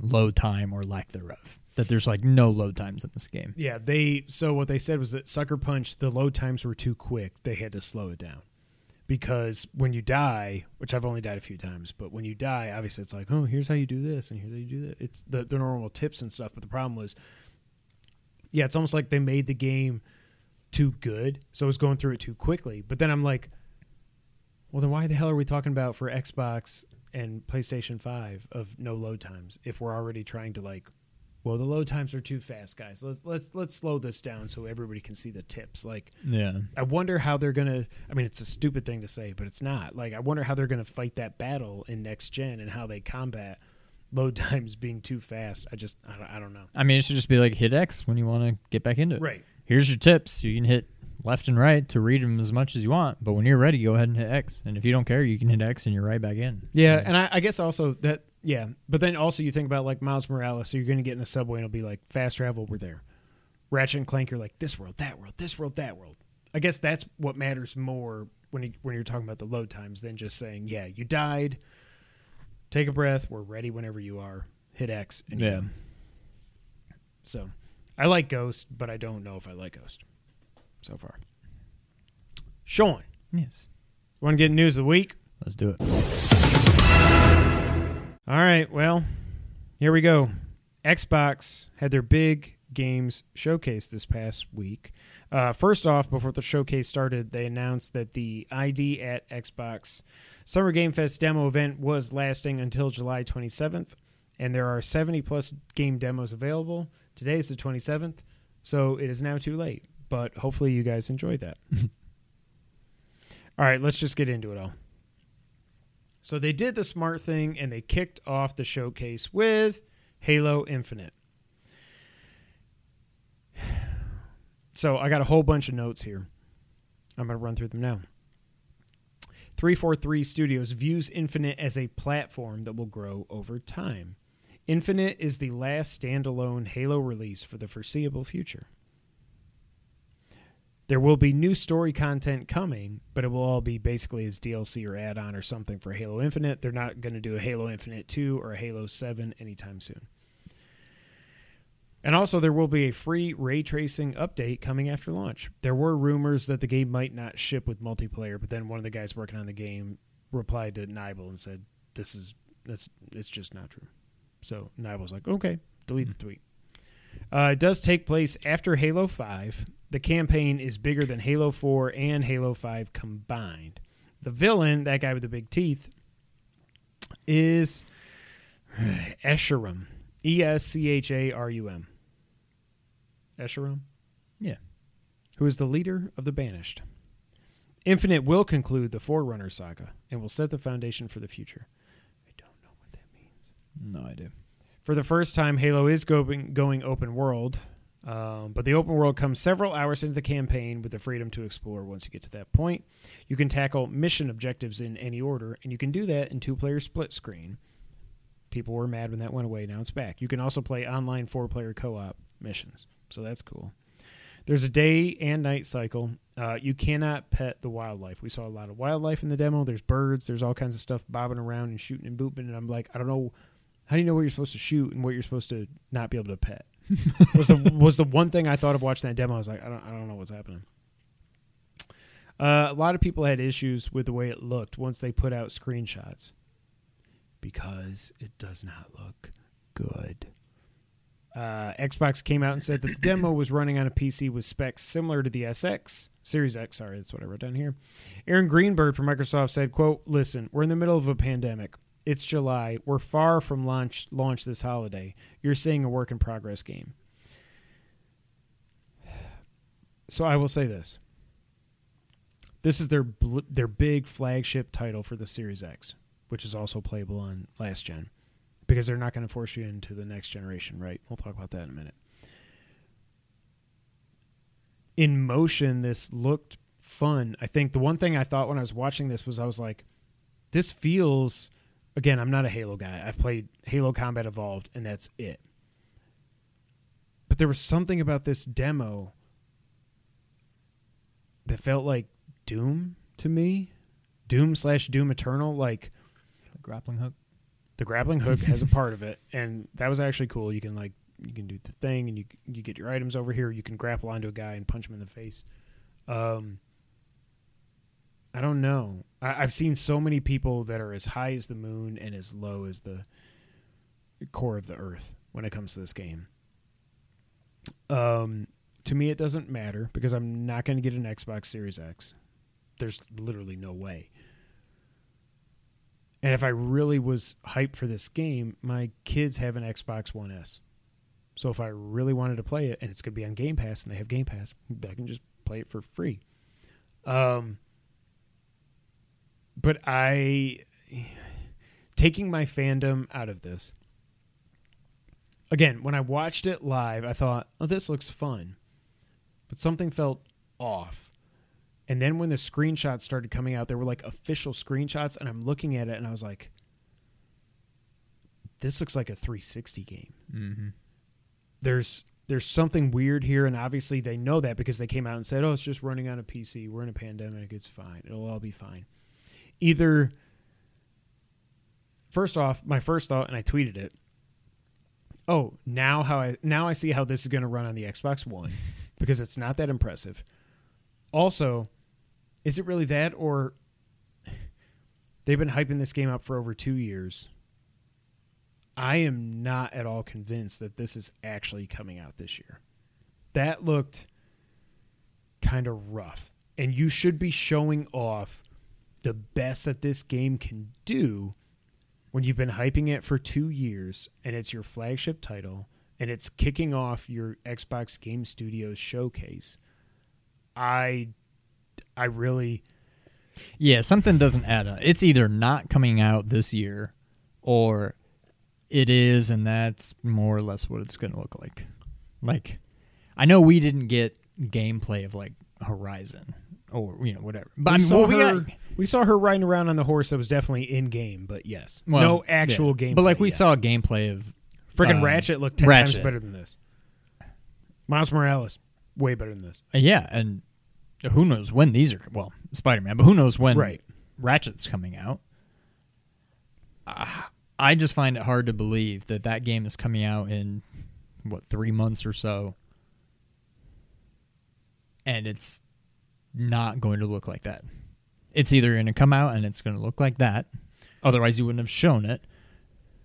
load time or lack thereof. That there's like no load times in this game. Yeah, they so what they said was that Sucker Punch the load times were too quick. They had to slow it down. Because when you die, which I've only died a few times, but when you die, obviously it's like, oh, here's how you do this and here's how you do that. It's the, the normal tips and stuff. But the problem was, yeah, it's almost like they made the game too good, so it was going through it too quickly. But then I'm like, well, then why the hell are we talking about for Xbox and PlayStation Five of no load times if we're already trying to like well the load times are too fast guys let's let's let's slow this down so everybody can see the tips like Yeah. i wonder how they're gonna i mean it's a stupid thing to say but it's not like i wonder how they're gonna fight that battle in next gen and how they combat load *laughs* times being too fast i just i don't, I don't know I mean, it should just be like hit X when you want to get back into it. right Here's your tips. You can hit left and right to read them as much as you want, but when you're ready, go ahead and hit X. And if you don't care, you can hit X and you're right back in. yeah and I, I guess also that yeah but then also you think about like miles morales so you're gonna get in the subway and it'll be like fast travel we're there ratchet and clank you're like this world that world this world that world i guess that's what matters more when you, when you're talking about the load times than just saying yeah you died take a breath we're ready whenever you are hit x and Yeah. go. so i like ghost but i don't know if i like ghost so far sean Yes. want to get news of the week Let's do it. All right, well, here we go. Xbox had their big games showcase this past week. Uh, first off, before the showcase started, they announced that the ID at Xbox Summer Game Fest demo event was lasting until July 27th, and there are 70 plus game demos available. Today is the 27th, so it is now too late, but hopefully you guys enjoyed that. *laughs* all right, let's just get into it all. So they did the smart thing and they kicked off the showcase with Halo Infinite. So I got a whole bunch of notes here. I'm going to run through them now. 343 Studios views Infinite as a platform that will grow over time. Infinite is the last standalone Halo release for the foreseeable future. There will be new story content coming, but it will all be basically as DLC or add on or something for Halo Infinite. They're not going to do a Halo Infinite 2 or a Halo 7 anytime soon. And also, there will be a free ray tracing update coming after launch. There were rumors that the game might not ship with multiplayer, but then one of the guys working on the game replied to Nibel and said, "This is that's it's just not true." So Nibel's like, "Okay, delete the tweet." Uh, it does take place after Halo Five. The campaign is bigger than Halo Four and Halo Five combined. The villain, that guy with the big teeth, is Escharum. E S C H A R U M. Escharum? Yeah. Who is the leader of the Banished. Infinite will conclude the Forerunner saga and will set the foundation for the future. I don't know what that means. No idea. For the first time, Halo is going, going open world, um, but the open world comes several hours into the campaign with the freedom to explore once you get to that point. You can tackle mission objectives in any order, and you can do that in two player split screen. People were mad when that went away. Now it's back. You can also play online four player co op missions, so that's cool. There's a day and night cycle. Uh, you cannot pet the wildlife. We saw a lot of wildlife in the demo. There's birds. There's all kinds of stuff bobbing around and shooting and booping. And I'm like, I don't know. How do you know what you're supposed to shoot and what you're supposed to not be able to pet? Was the *laughs* was the one thing I thought of watching that demo. I was like, I don't I don't know what's happening. Uh, a lot of people had issues with the way it looked once they put out screenshots because it does not look good. Uh, Xbox came out and said that the demo was running on a PC with specs similar to the SX Series X. Sorry, that's what I wrote down here. Aaron Greenberg from Microsoft said, "quote Listen, we're in the middle of a pandemic. It's July. We're far from launch launch this holiday. You're seeing a work in progress game." So I will say this: this is their bl- their big flagship title for the Series X, which is also playable on last gen because they're not going to force you into the next generation, right? We'll talk about that in a minute. In motion, this looked fun. I think the one thing I thought when I was watching this was I was like, this feels. Again, I'm not a Halo guy. I've played Halo Combat Evolved, and that's it. But there was something about this demo that felt like Doom to me. Doom slash Doom Eternal. Like, The grappling hook. the grappling hook has a *laughs* part of it and that was actually cool you can like you can do the thing and you you get your items over here you can grapple onto a guy and punch him in the face um i don't know I, i've seen so many people that are as high as the moon and as low as the core of the earth when it comes to this game um to me it doesn't matter because i'm not going to get an xbox series x there's literally no way and if I really was hyped for this game, my kids have an Xbox One S. So if I really wanted to play it, and it's going to be on Game Pass, and they have Game Pass, I can just play it for free. Um, but I, taking my fandom out of this, again, when I watched it live, I thought, oh, this looks fun. But something felt off. And then when the screenshots started coming out, there were like official screenshots, and I'm looking at it and I was like, this looks like a 360 game. Mm-hmm. There's there's something weird here, and obviously they know that because they came out and said, "Oh, it's just running on a PC. We're in a pandemic. It's fine. It'll all be fine." Either first off, my first thought, and I tweeted it. Oh, now how I now I see how this is going to run on the Xbox One *laughs* because it's not that impressive. Also, is it really that or They've been hyping this game up for over two years. I am not at all convinced that this is actually coming out this year. That looked kind of rough. And you should be showing off the best that this game can do when you've been hyping it for two years and it's your flagship title and it's kicking off your Xbox Game Studios showcase. I I really Yeah, something doesn't add up. It's either not coming out this year or it is and that's more or less what it's going to look like. Like I know we didn't get gameplay of like Horizon or you know whatever. But we I mean, saw what we her. got we saw her riding around on the horse that was definitely in game, but yes, well, no actual yeah. game. But like we saw a gameplay of freaking um, Ratchet looked ten Ratchet. times better than this. Miles Morales, way better than this. uh, yeah, and who knows when these are well, Spider-Man, but who knows when Right. Ratchet's coming out. Uh, I just find it hard to believe that that game is coming out in what 3 months or so and it's not going to look like that. It's either going to come out and it's going to look like that, otherwise you wouldn't have shown it,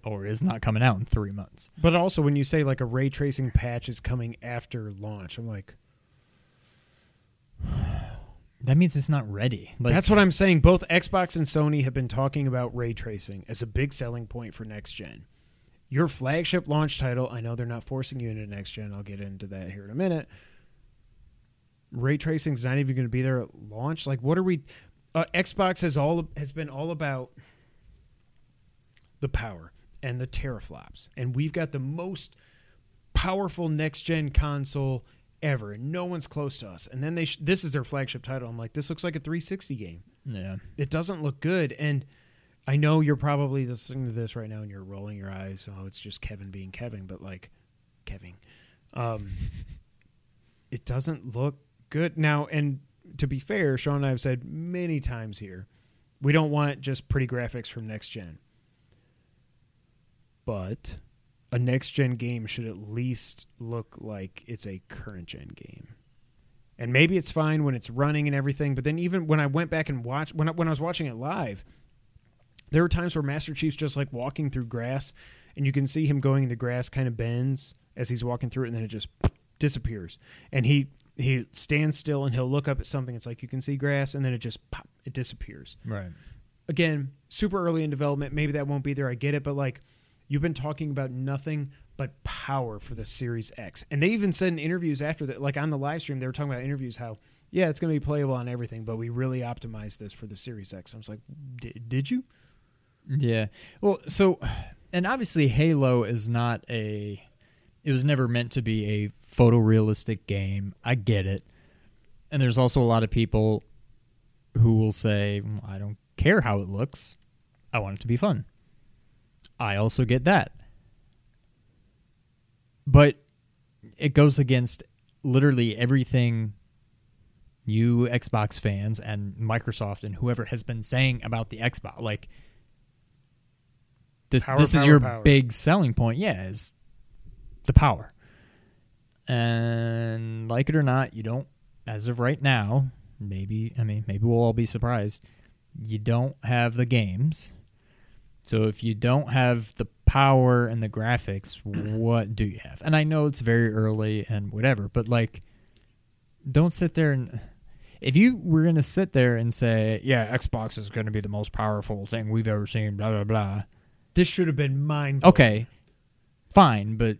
or is not coming out in 3 months. But also, when you say like a ray tracing patch is coming after launch, I'm like, *sighs* That means it's not ready. Like, that's what I'm saying. Both Xbox and Sony have been talking about ray tracing as a big selling point for next gen. Your flagship launch title, I know they're not forcing you into next gen. I'll get into that here in a minute. Ray tracing's not even going to be there at launch. Like, what are we? Uh, Xbox has all has been all about the power and the teraflops, and we've got the most powerful next gen console ever, and no one's close to us. And then they sh- this is their flagship title. I'm like, this looks like a 360 game. yeah. It doesn't look good, and I know you're probably listening to this right now and you're rolling your eyes. Oh, it's just Kevin being Kevin, but like Kevin, um, *laughs* it doesn't look good now. And to be fair, Sean and I have said many times here, we don't want just pretty graphics from next gen, but a next gen game should at least look like it's a current gen game. And maybe it's fine when it's running and everything, but then even when I went back and watched when I, when I was watching it live, there were times where Master Chief's just like walking through grass, and you can see him going. The grass kind of bends as he's walking through it, and then it just disappears. And he he stands still and he'll look up at something. It's like you can see grass, and then it just pop, it disappears Right. again, super early in development. Maybe that won't be there. I get it, but like you've been talking about nothing but power for the Series X, and they even said in interviews after that, like on the live stream, they were talking about interviews how yeah, it's going to be playable on everything, but we really optimized this for the Series X. I was like, "Di- did you? Yeah. Well, so, and obviously, Halo is not a. It was never meant to be a photorealistic game. I get it. And there's also a lot of people who will say, "Mm, I don't care how it looks. I want it to be fun. I also get that. But it goes against literally everything you Xbox fans and Microsoft and whoever has been saying about the Xbox. Like, this Power, this is your power. big selling point. Yeah, is the power. And like it or not, you don't. As of right now, maybe I mean maybe we'll all be surprised. You don't have the games. So if you don't have the power and the graphics, what do you have? And I know it's very early and whatever, but like don't sit there and if you were going to sit there and say, "Yeah, Xbox is going to be the most powerful thing we've ever seen," blah blah blah. This should have been mind. Okay, fine, but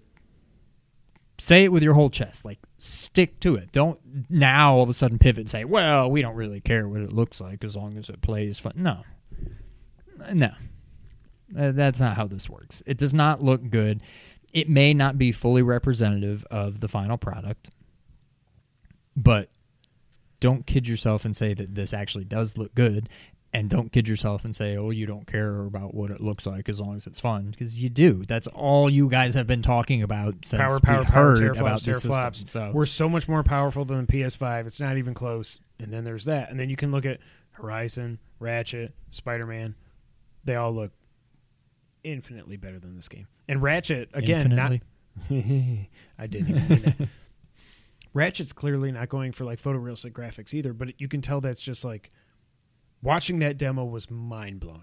say it with your whole chest. Like, stick to it. Don't now all of a sudden pivot and say, "Well, we don't really care what it looks like as long as it plays fun." No, no, that's not how this works. It does not look good. It may not be fully representative of the final product, but don't kid yourself and say that this actually does look good and don't kid yourself and say oh you don't care about what it looks like as long as it's fun because you do that's all you guys have been talking about since power, power, we power, heard about this system. So we're so much more powerful than the PS5. It's not even close. And then there's that. And then you can look at Horizon, Ratchet, Spider Man. They all look infinitely better than this game. And Ratchet again, Infinitely? not. *laughs* I didn't even mean that. Ratchet's clearly not going for like photorealistic graphics either, but you can tell that's just like watching that demo was mind blowing.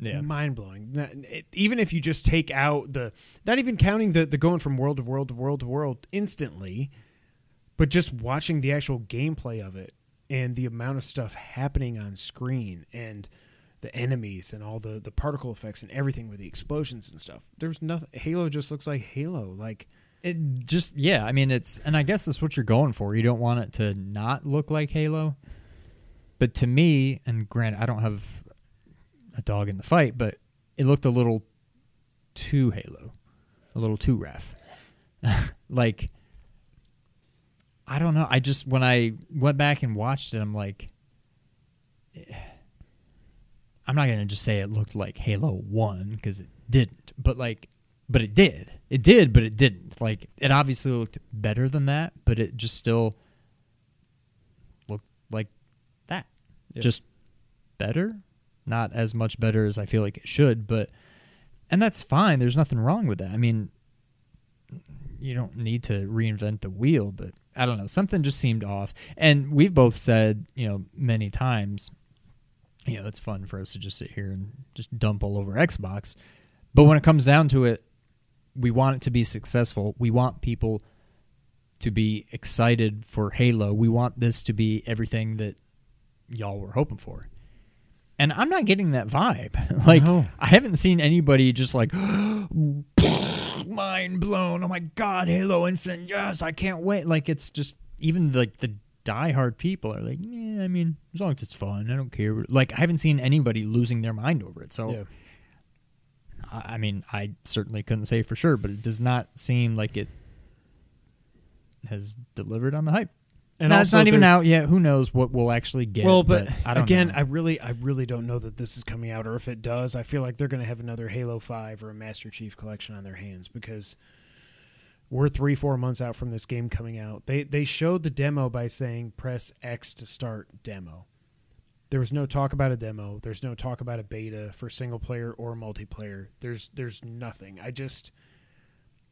Yeah. mind blowing. Even if you just take out the, not even counting the the going from world to world to world to world instantly, but just watching the actual gameplay of it and the amount of stuff happening on screen and the enemies and all the the particle effects and everything with the explosions and stuff. There's nothing. Halo just looks like Halo. Like It just yeah, I mean it's and I guess that's what you're going for. You don't want it to not look like Halo. But to me, and grant I don't have a dog in the fight, but it looked a little too Halo. A little too ref. *laughs* like I don't know. I just when I went back and watched it, I'm like eh, I'm not going to just say it looked like Halo 1 because it didn't. But like but it did. It did, but it didn't. Like it obviously looked better than that, but it just still looked like. Yeah. Just better, not as much better as I feel like it should, but and that's fine. There's nothing wrong with that. I mean, you don't need to reinvent the wheel, but I don't know. Something just seemed off. And we've both said, you know, many times, you know, it's fun for us to just sit here and just dump all over Xbox. But when it comes down to it, we want it to be successful. We want people to be excited for Halo. We want this to be everything that y'all were hoping for. And I'm not getting that vibe. *laughs* like No. I haven't seen anybody just like *gasps* mind blown. Oh my god, Halo Infinite, yes, I can't wait. Like it's just even like the diehard people are like, yeah, I mean, as long as it's fun, I don't care. Like I haven't seen anybody losing their mind over it. So yeah. I I mean, I certainly couldn't say for sure, but it does not seem like it has delivered on the hype. And it's not even out yet. Who knows what we'll actually get? well, but, I again, know. I really, I really don't know that this is coming out, or if it does, I feel like they're going to have another Halo Five or a Master Chief Collection on their hands because we're three, four months out from this game coming out. They they showed the demo by saying press X to start demo. There was no talk about a demo. There's no talk about a beta for single player or multiplayer. There's there's nothing. I just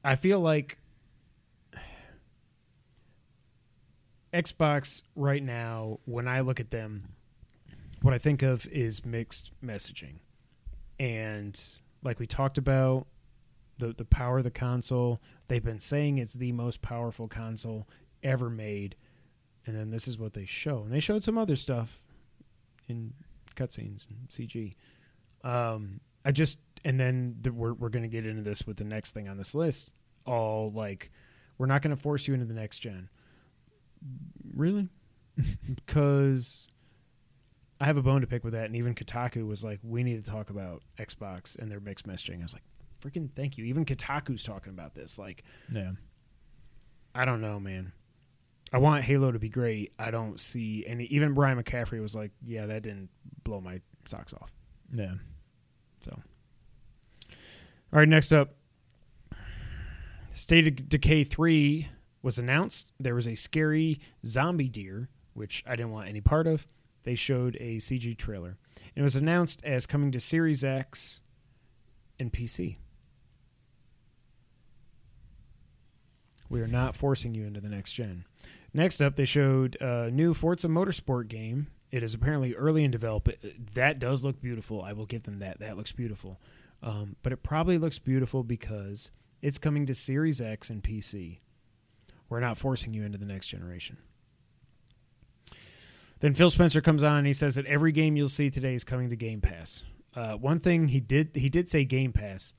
I feel like Xbox right now, when I look at them, what I think of is mixed messaging. And like we talked about, the the power of the console, they've been saying it's the most powerful console ever made. And then this is what they show. And they showed some other stuff in cutscenes and CG. Um, I just and then the, we're we're going to get into this with the next thing on this list. All like, we're not going to force you into the next gen. Really? *laughs* because I have a bone to pick with that, and even Kotaku was like, "We need to talk about Xbox and their mixed messaging." I was like, "Freaking thank you!" Even Kotaku's talking about this. Like, yeah. I don't know, man. I want Halo to be great. I don't see any. Even Ryan McCaffrey was like, "Yeah, that didn't blow my socks off." Yeah. So, all right, next up, State of Decay three was announced. There was a scary zombie deer, which I didn't want any part of. They showed a CG trailer. It was announced as coming to Series X and PC. We are not forcing you into the next gen. Next up, they showed a new Forza Motorsport game. It is apparently early in development. That does look beautiful. I will give them that. That looks beautiful. Um, but it probably looks beautiful because it's coming to Series X and PC. We're not forcing you into the next generation. Then Phil Spencer comes on and he says that every game you'll see today is coming to Game Pass. Uh, one thing he did he did say Game Pass,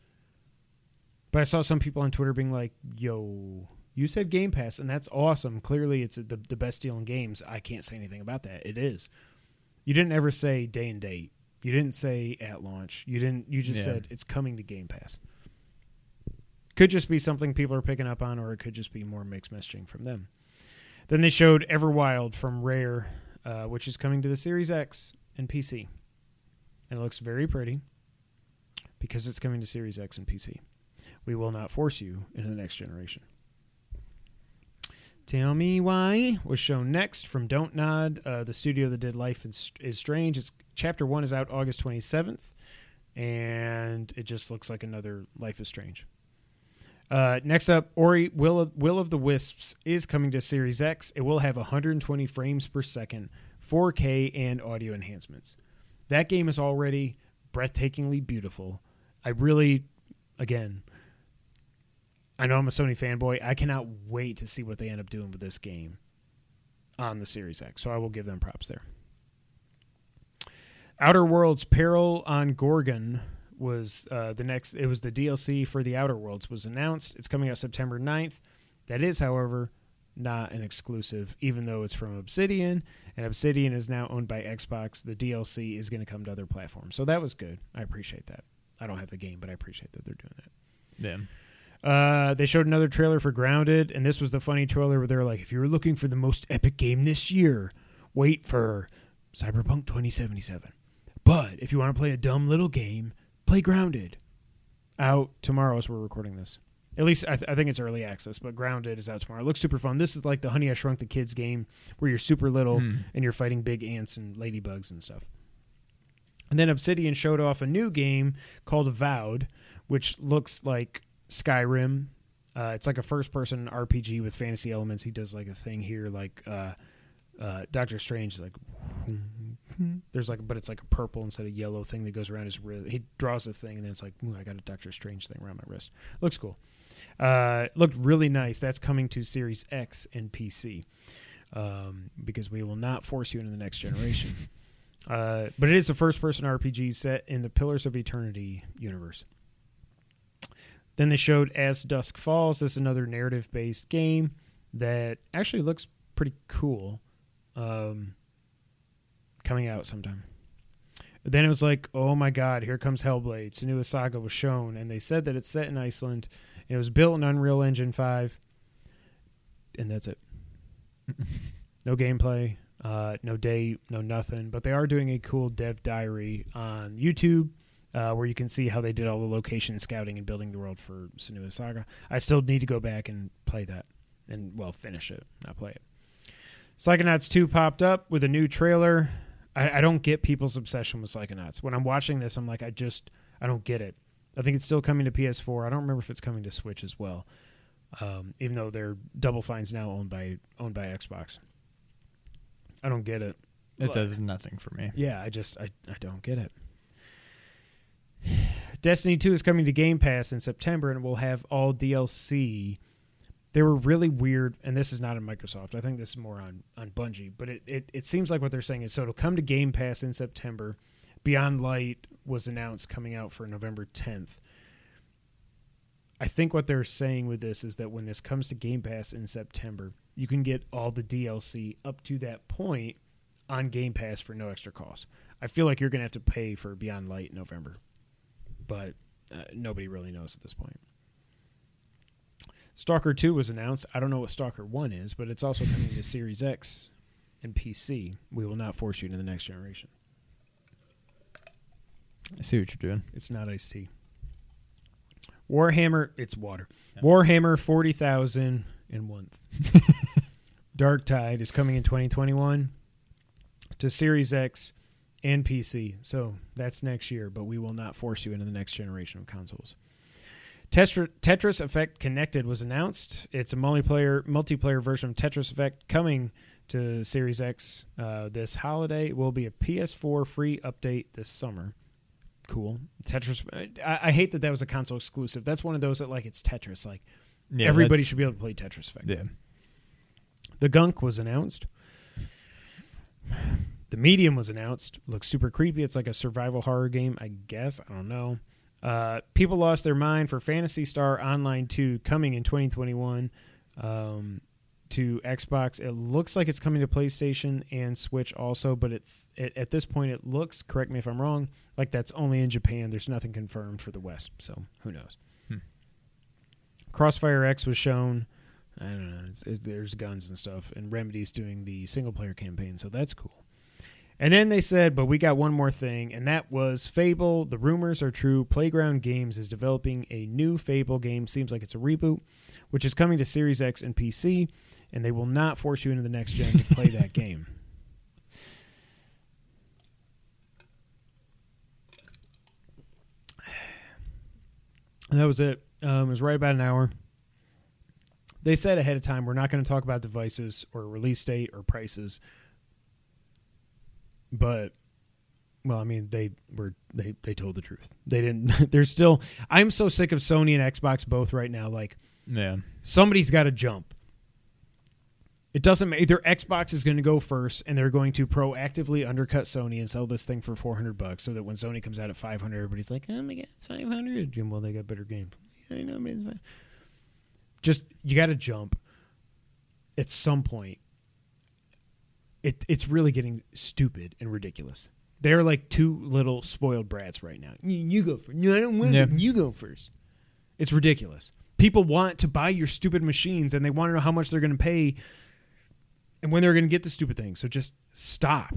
but I saw some people on Twitter being like, "Yo, you said Game Pass, and that's awesome. Clearly, it's the the best deal in games. I can't say anything about that. It is. You didn't ever say day and date. You didn't say at launch. You didn't. You just Yeah. said it's coming to Game Pass. Could just be something people are picking up on, or it could just be more mixed messaging from them. Then they showed Everwild from Rare, uh, which is coming to the Series X and PC. And it looks very pretty because it's coming to Series X and PC. We will not force you into the next generation. Tell Me Why was shown next from Dontnod, uh, the studio that did Life is, Strange. It's, chapter 1 is out August 27th, and it just looks like another Life is Strange. Uh, next up, Ori Will of, Will of the Wisps is coming to Series X. It will have 120 frames per second, 4K, and audio enhancements. That game is already breathtakingly beautiful. I really, again, I know I'm a Sony fanboy. I cannot wait to see what they end up doing with this game on the Series X. So I will give them props there. Outer Worlds Peril on Gorgon was uh, the next. It was the DLC for the Outer Worlds was announced. It's coming out September 9th. That is, however, not an exclusive, even though it's from Obsidian, and Obsidian is now owned by Xbox. The DLC is going to come to other platforms, so that was good. I appreciate that. I don't have the game, but I appreciate that they're doing that. Yeah. Uh, they showed another trailer for Grounded, and this was the funny trailer where they're like, if you were looking for the most epic game this year, wait for Cyberpunk 2077. But if you want to play a dumb little game, play Grounded. Out tomorrow as we're recording this. At least I, th- I think it's early access, but Grounded is out tomorrow. It looks super fun. This is like the Honey I Shrunk the Kids game where you're super little Hmm. and you're fighting big ants and ladybugs and stuff. And then Obsidian showed off a new game called Avowed which looks like Skyrim. Uh, it's like a first-person RPG with fantasy elements. He does like a thing here, like uh, uh, Doctor Strange, like there's like, but it's like a purple instead of yellow thing that goes around his wrist. He draws the thing, and then it's like, ooh, I got a Doctor Strange thing around my wrist. Looks cool. Uh, looked really nice. That's coming to Series X and PC um, because we will not force you into the next generation. *laughs* uh, but it is a first-person RPG set in the Pillars of Eternity universe. Then they showed As Dusk Falls. This is another narrative-based game that actually looks pretty cool. Um, coming out sometime. Then it was like, oh my god, here comes Hellblade. Senua Saga was shown, and they said that it's set in Iceland. And it was built in Unreal Engine 5. And that's it. *laughs* no gameplay, uh, no date, no nothing. But they are doing a cool dev diary on YouTube uh, where you can see how they did all the location scouting and building the world for Senua Saga. I still need to go back and play that and, well, finish it, not play it. Psychonauts 2 popped up with a new trailer. I, I don't get people's obsession with Psychonauts. When I'm watching this, I'm like, I just, I don't get it. I think it's still coming to PS4. I don't remember if it's coming to Switch as well. Um, even though their Double Fine's now owned by owned by Xbox. I don't get it. It does nothing for me. Yeah, I just I, I don't get it. *sighs* Destiny 2 is coming to Game Pass in September and will have all DLC. They were really weird, and this is not in Microsoft. I think this is more on, on Bungie, but it, it, it seems like what they're saying is so it'll come to Game Pass in September. Beyond Light was announced coming out for November 10th. I think what they're saying with this is that when this comes to Game Pass in September, you can get all the DLC up to that point on Game Pass for no extra cost. I feel like you're going to have to pay for Beyond Light in November, but uh, nobody really knows at this point. Stalker 2 was announced. I don't know what Stalker 1 is, but it's also coming to Series X and PC. We will not force you into the next generation. I see what you're doing. It's not iced tea. Warhammer, it's water. Warhammer 40,000 in one. *laughs* Dark Tide is coming in 2021 to Series X and PC. So that's next year, but we will not force you into the next generation of consoles. Tetris, Tetris Effect Connected was announced. It's a multiplayer multiplayer version of Tetris Effect coming to Series X uh, this holiday. It will be a PS4 free update this summer. Cool. Tetris. I, I hate that that was a console exclusive. That's one of those that like it's Tetris. Like Yeah, everybody should be able to play Tetris Effect. Yeah. The Gunk was announced. The Medium was announced. Looks super creepy. It's like a survival horror game, I guess. I don't know. Uh, people lost their mind for Phantasy Star Online 2 coming in 2021 um, to Xbox. It looks like it's coming to PlayStation and Switch also, but it, it at this point it looks, correct me if I'm wrong, like that's only in Japan. There's nothing confirmed for the West, so who knows. Hmm. Crossfire X was shown. I don't know. It's, it, there's guns and stuff, and Remedy's doing the single player campaign, so that's cool. And then they said, but we got one more thing, and that was Fable. The rumors are true. Playground Games is developing a new Fable game. Seems like it's a reboot, which is coming to Series X and PC, and they will not force you into the next gen to play that *laughs* game. And that was it. Um, it was right about an hour. They said ahead of time we're not going to talk about devices or release date or prices, but well, I mean, they were they they told the truth. They didn't. *laughs* They're still. I'm so sick of Sony and Xbox both right now. Like Yeah. somebody's got to jump. It doesn't matter. Either Xbox is going to go first, and they're going to proactively undercut Sony and sell this thing for four hundred bucks, so that when Sony comes out at five hundred, everybody's like, "Oh my god, it's five hundred. Jim, well, they got better games. I know, but it's fine. Just you got to jump. At some point, it it's really getting stupid and ridiculous. They're like two little spoiled brats right now. You, you go first. No, I don't want Yeah. You go first. It's ridiculous. People want to buy your stupid machines and they want to know how much they're going to pay and when they're going to get the stupid thing. So just stop.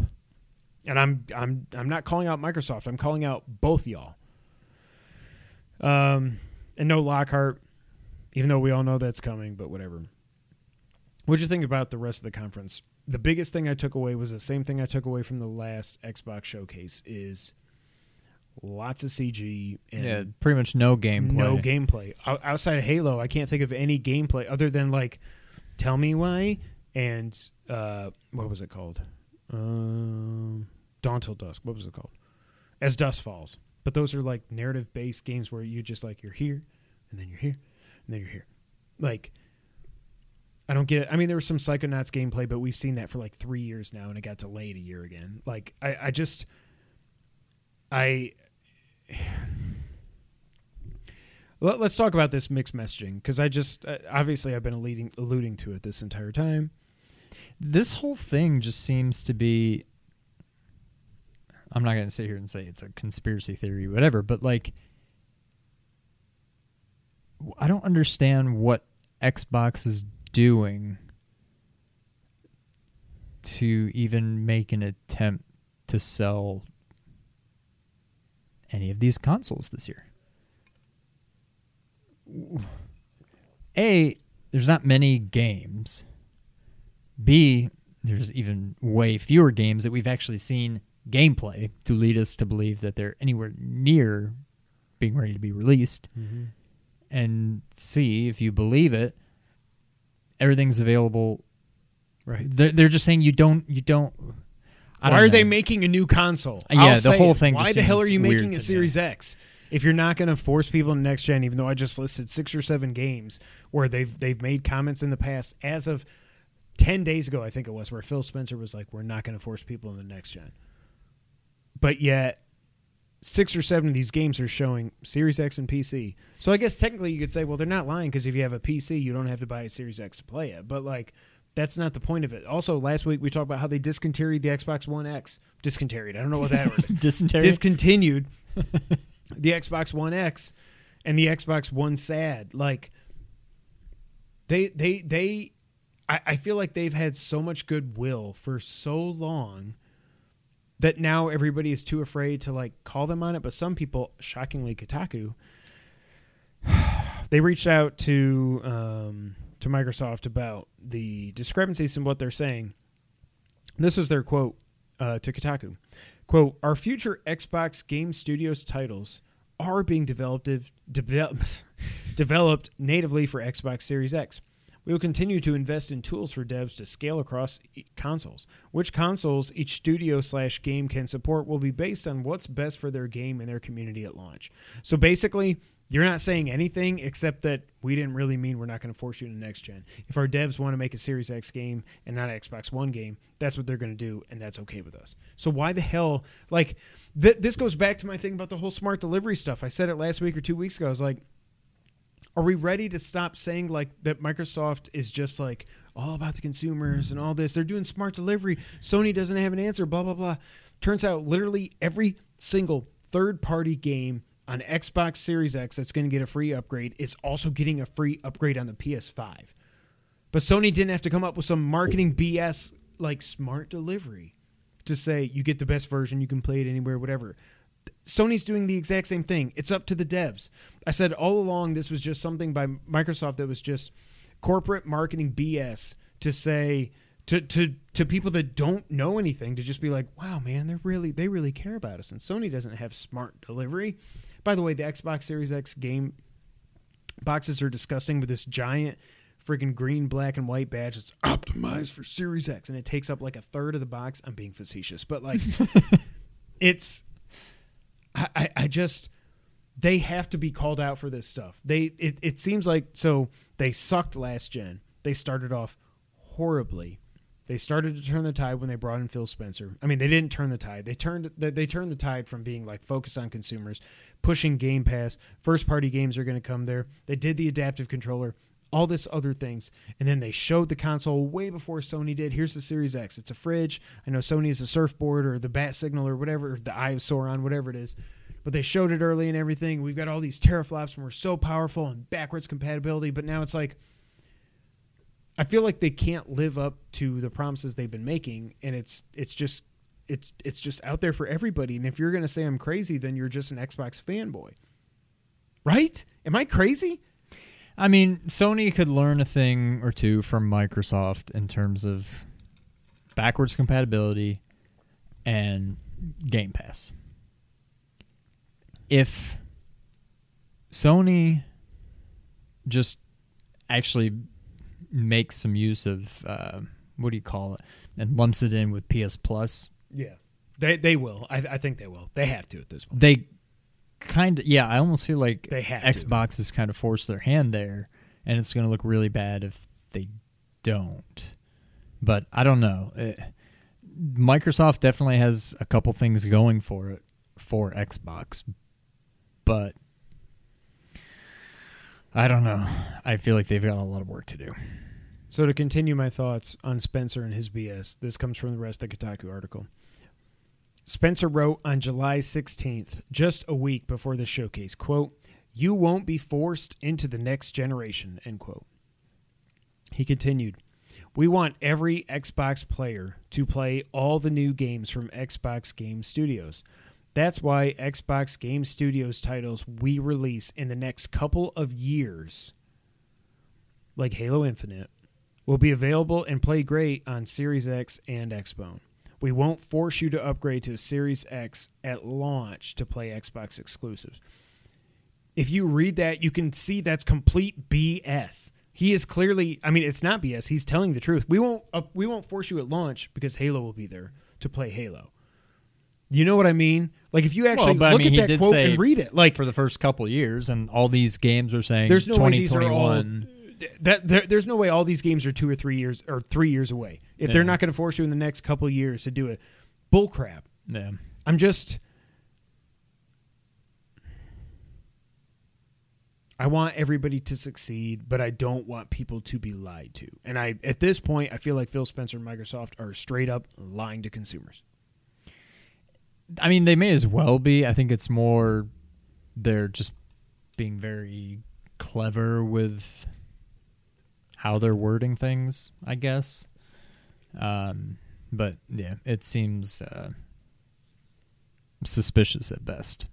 And I'm I'm I'm not calling out Microsoft. I'm calling out both y'all. Um and no Lockhart even though we all know that's coming, but whatever. What'd you think about the rest of the conference? The biggest thing I took away was the same thing I took away from the last Xbox showcase is lots of CG and Yeah, pretty much no gameplay. no gameplay. O- outside of Halo, I can't think of any gameplay other than like Tell Me Why and uh, what was it called? Um, Dawn Till Dusk. What was it called? As Dusk Falls. But those are like narrative based games where you just like you're here and then you're here and then you're here. Like I don't get it. I mean, there was some Psychonauts gameplay, but we've seen that for like three years now, and it got delayed a year again. Like I, I just I *sighs* Let, us talk about this mixed messaging because I just uh, obviously I've been alluding alluding to it this entire time. This whole thing just seems to be. I'm not going to sit here and say it's a conspiracy theory, whatever, but like, I don't understand what Xbox is doing to even make an attempt to sell any of these consoles this year. A, there's not many games. B, there's even way fewer games that we've actually seen gameplay to lead us to believe that they're anywhere near being ready to be released. Mm-hmm. And C, if you believe it, everything's available. Right. They're, they're just saying you don't you don't. I Why don't are they making a new console? Yeah, I'll the whole it. thing Why the hell are you making a me. Series X if you're not going to force people to next gen? Even though I just listed six or seven games where they've they've made comments in the past, as of ten days ago, I think it was, where Phil Spencer was like, "We're not going to force people in the next gen," but yet. Six or seven of these games are showing Series X and PC. So I guess technically you could say, well, they're not lying because if you have a PC, you don't have to buy a Series X to play it. But like, that's not the point of it. Also, last week we talked about how they discontinued the Xbox One X. Discontinued. I don't know what that word is. dysentery. *laughs* Discontinued *laughs* the Xbox One X and the Xbox One Sad. Like they they they I, I feel like they've had so much goodwill for so long that now everybody is too afraid to like call them on it. But some people, shockingly, Kotaku, *sighs* they reached out to um, to Microsoft about the discrepancies in what they're saying. This was their quote uh, to Kotaku: "Quote: Our future Xbox Game Studios titles are being developed developed *laughs* developed natively for Xbox Series X." We will continue to invest in tools for devs to scale across consoles. Which consoles each studio slash game can support will be based on what's best for their game and their community at launch. So basically, you're not saying anything except that we didn't really mean we're not going to force you to next gen. If our devs want to make a Series X game and not an Xbox One game, that's what they're going to do, and that's okay with us. So why the hell, like, th- this goes back to my thing about the whole smart delivery stuff. I said it last week or two weeks ago. I was like, are we ready to stop saying like that Microsoft is just like all about the consumers and all this? They're doing smart delivery. Sony doesn't have an answer, blah blah blah. Turns out literally every single third party game on Xbox Series X that's going to get a free upgrade is also getting a free upgrade on the PS5. But Sony didn't have to come up with some marketing BS like smart delivery to say you get the best version, you can play it anywhere, whatever. Sony's doing the exact same thing. It's up to the devs. I said all along this was just something by Microsoft that was just corporate marketing BS to say to to to people that don't know anything to just be like, "Wow, man, they're really they really care about us." And Sony doesn't have smart delivery. By the way, the Xbox Series X game boxes are disgusting with this giant freaking green, black, and white badge that's optimized for Series X, and it takes up like a third of the box. I'm being facetious, but like *laughs* it's I, I, just they have to be called out for this stuff. They it, it seems like so they sucked last gen. They started off horribly. They started to turn the tide when they brought in Phil Spencer. I mean, they didn't turn the tide. They turned they, they turned the tide from being like focused on consumers, pushing Game Pass. First party games are going to come there. They did the adaptive controller, all this other things, and then they showed the console way before Sony did. Here's the Series X. It's a fridge. I know Sony is a surfboard or the bat signal or whatever, the Eye of Sauron, whatever it is. But they showed it early and everything. We've got all these teraflops and we're so powerful and backwards compatibility. But now it's like I feel like they can't live up to the promises they've been making, and it's it's just it's it's just out there for everybody. And if you're gonna say I'm crazy, then you're just an Xbox fanboy, right? Am I crazy? I mean, Sony could learn a thing or two from Microsoft in terms of backwards compatibility and Game Pass. If Sony just actually makes some use of uh, what do you call it and lumps it in with PS Plus, Yeah, they they will. I, I think they will. They have to at this point. they kind of yeah. I almost feel like They have to. Xbox has kind of forced their hand there, and it's going to look really bad if they don't. But I don't know. Eh, Microsoft definitely has a couple things going for it for Xbox, but I don't know. I feel like they've got a lot of work to do. So to continue my thoughts on Spencer and his BS, this comes from the rest of the Kotaku article. Spencer wrote on July 16th, just a week before the showcase, quote, "You won't be forced into the next generation." End quote. He continued, "We want every Xbox player to play all the new games from Xbox Game Studios. That's why Xbox Game Studios titles we release in the next couple of years, like Halo Infinite, will be available and play great on Series X and Xbone. We won't force you to upgrade to a Series X at launch to play Xbox exclusives. If you read that, you can see that's complete BS. He is clearly, I mean, it's not BS. He's telling the truth. We won't, up, we won't force you at launch because Halo will be there to play Halo. You know what I mean? Like if you actually I look mean, at that quote and read it, like For the first couple years, and all these games are saying there's no way these are all that there, there's no way all these games are two or three years or three years away. If they're not going to force you in the next couple years to do it, Bullcrap. Yeah. I'm just. I want everybody to succeed, but I don't want people to be lied to. And I, at this point, I feel like Phil Spencer and Microsoft are straight up lying to consumers. I mean, they may as well be. I think it's more they're just being very clever with how they're wording things, I guess. Um, but yeah, it seems uh, suspicious at best.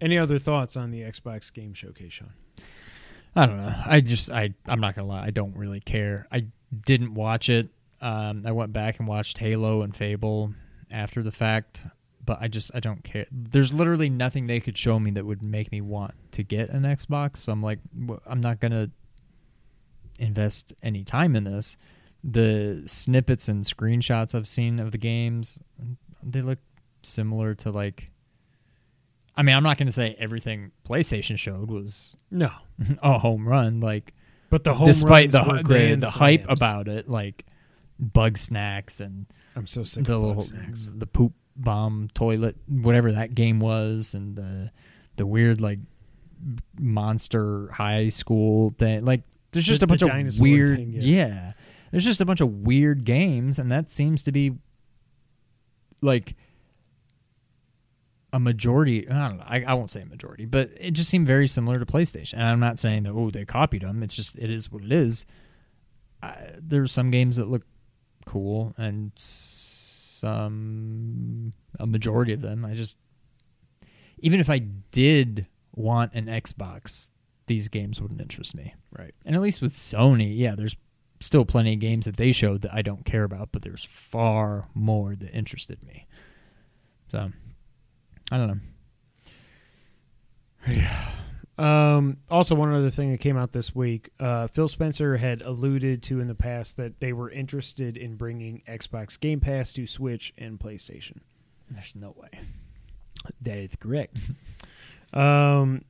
Any other thoughts on the Xbox Game Showcase, Sean? I don't know. I just I I'm not gonna lie. I don't really care. I didn't watch it. Um, I went back and watched Halo and Fable after the fact, but I just I don't care. There's literally nothing they could show me that would make me want to get an Xbox. So I'm like, I'm not gonna invest any time in this. The snippets and screenshots I've seen of the games, they look similar to like. I mean, I'm not going to say everything PlayStation showed was No, *laughs* a home run. Like, but the home despite the the, the hype about it, like bug snacks and I'm so sick the of little snacks. the poop bomb toilet, whatever that game was, and the the weird like monster high school thing. Like, there's just The- a bunch of weird, thing, yeah. yeah. There's just a bunch of weird games, and that seems to be like a majority. I don't know. I, I won't say a majority, but it just seemed very similar to PlayStation. And I'm not saying that oh they copied them. It's just it is what it is. I, there's some games that look cool, and some a majority of them. I just even if I did want an Xbox, these games wouldn't interest me. Right. And at least with Sony, yeah, there's still plenty of games that they showed that I don't care about, but there's far more that interested me. So, I don't know. *sighs* Um, also, one other thing that came out this week, uh, Phil Spencer had alluded to in the past that they were interested in bringing Xbox Game Pass to Switch and PlayStation. There's no way. That is correct. *laughs* um,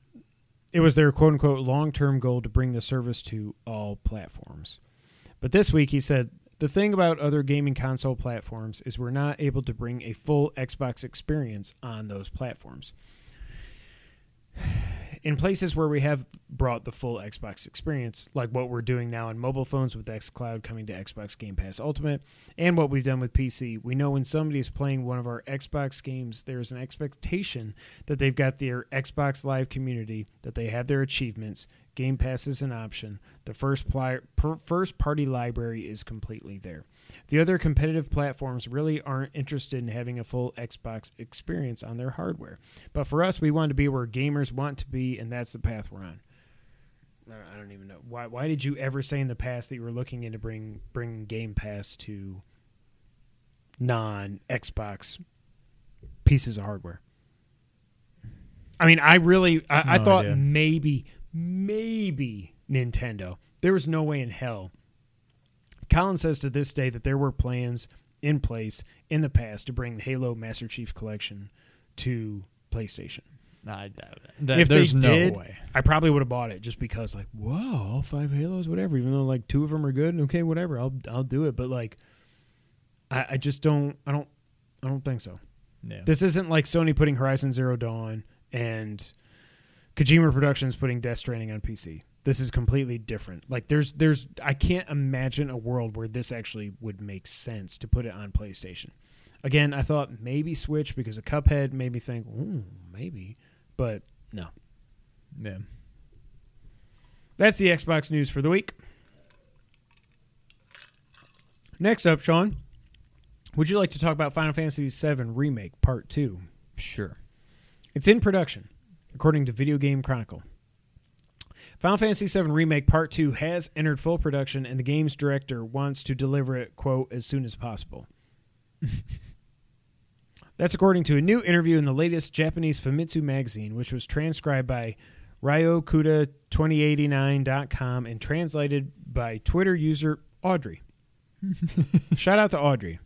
it was their quote unquote long term goal to bring the service to all platforms. But this week he said the thing about other gaming console platforms is we're not able to bring a full Xbox experience on those platforms. *sighs* In places where we have brought the full Xbox experience, like what we're doing now on mobile phones with xCloud coming to Xbox Game Pass Ultimate, and what we've done with PC, we know when somebody is playing one of our Xbox games, there's an expectation that they've got their Xbox Live community, that they have their achievements, Game Pass is an option. The first pli- per- first party library is completely there. The other competitive platforms really aren't interested in having a full Xbox experience on their hardware. But for us, we want to be where gamers want to be, and that's the path we're on. I don't even know why. Why did you ever say in the past that you were looking into bring bring Game Pass to non Xbox pieces of hardware? I mean, I really, I, I thought idea. maybe, maybe Nintendo. There was no way in hell. Colin says to this day that there were plans in place in the past to bring the Halo Master Chief Collection to PlayStation. I doubt it. Th- if there's they no did, way. I probably would have bought it just because, like, whoa, all five Halos, whatever. Even though like two of them are good, okay, whatever, I'll I'll do it. But like, I, I just don't, I don't, I don't think so. Yeah. This isn't like Sony putting Horizon Zero Dawn and Kojima Productions putting Death Stranding on PC. This is completely different. Like there's there's I can't imagine a world where this actually would make sense to put it on PlayStation. Again, I thought maybe Switch because of Cuphead made me think, ooh, maybe. But no. yeah. That's the Xbox news for the week. Next up, Sean, would you like to talk about Final Fantasy VII Remake Part 2? Sure. It's in production, according to Video Game Chronicle. Final Fantasy VII Remake Part 2 has entered full production, and the game's director wants to deliver it, quote, as soon as possible. *laughs* That's according to a new interview in the latest Japanese Famitsu magazine, which was transcribed by Ryokutya2089.com and translated by Twitter user Audrey. *laughs* Shout out to Audrey.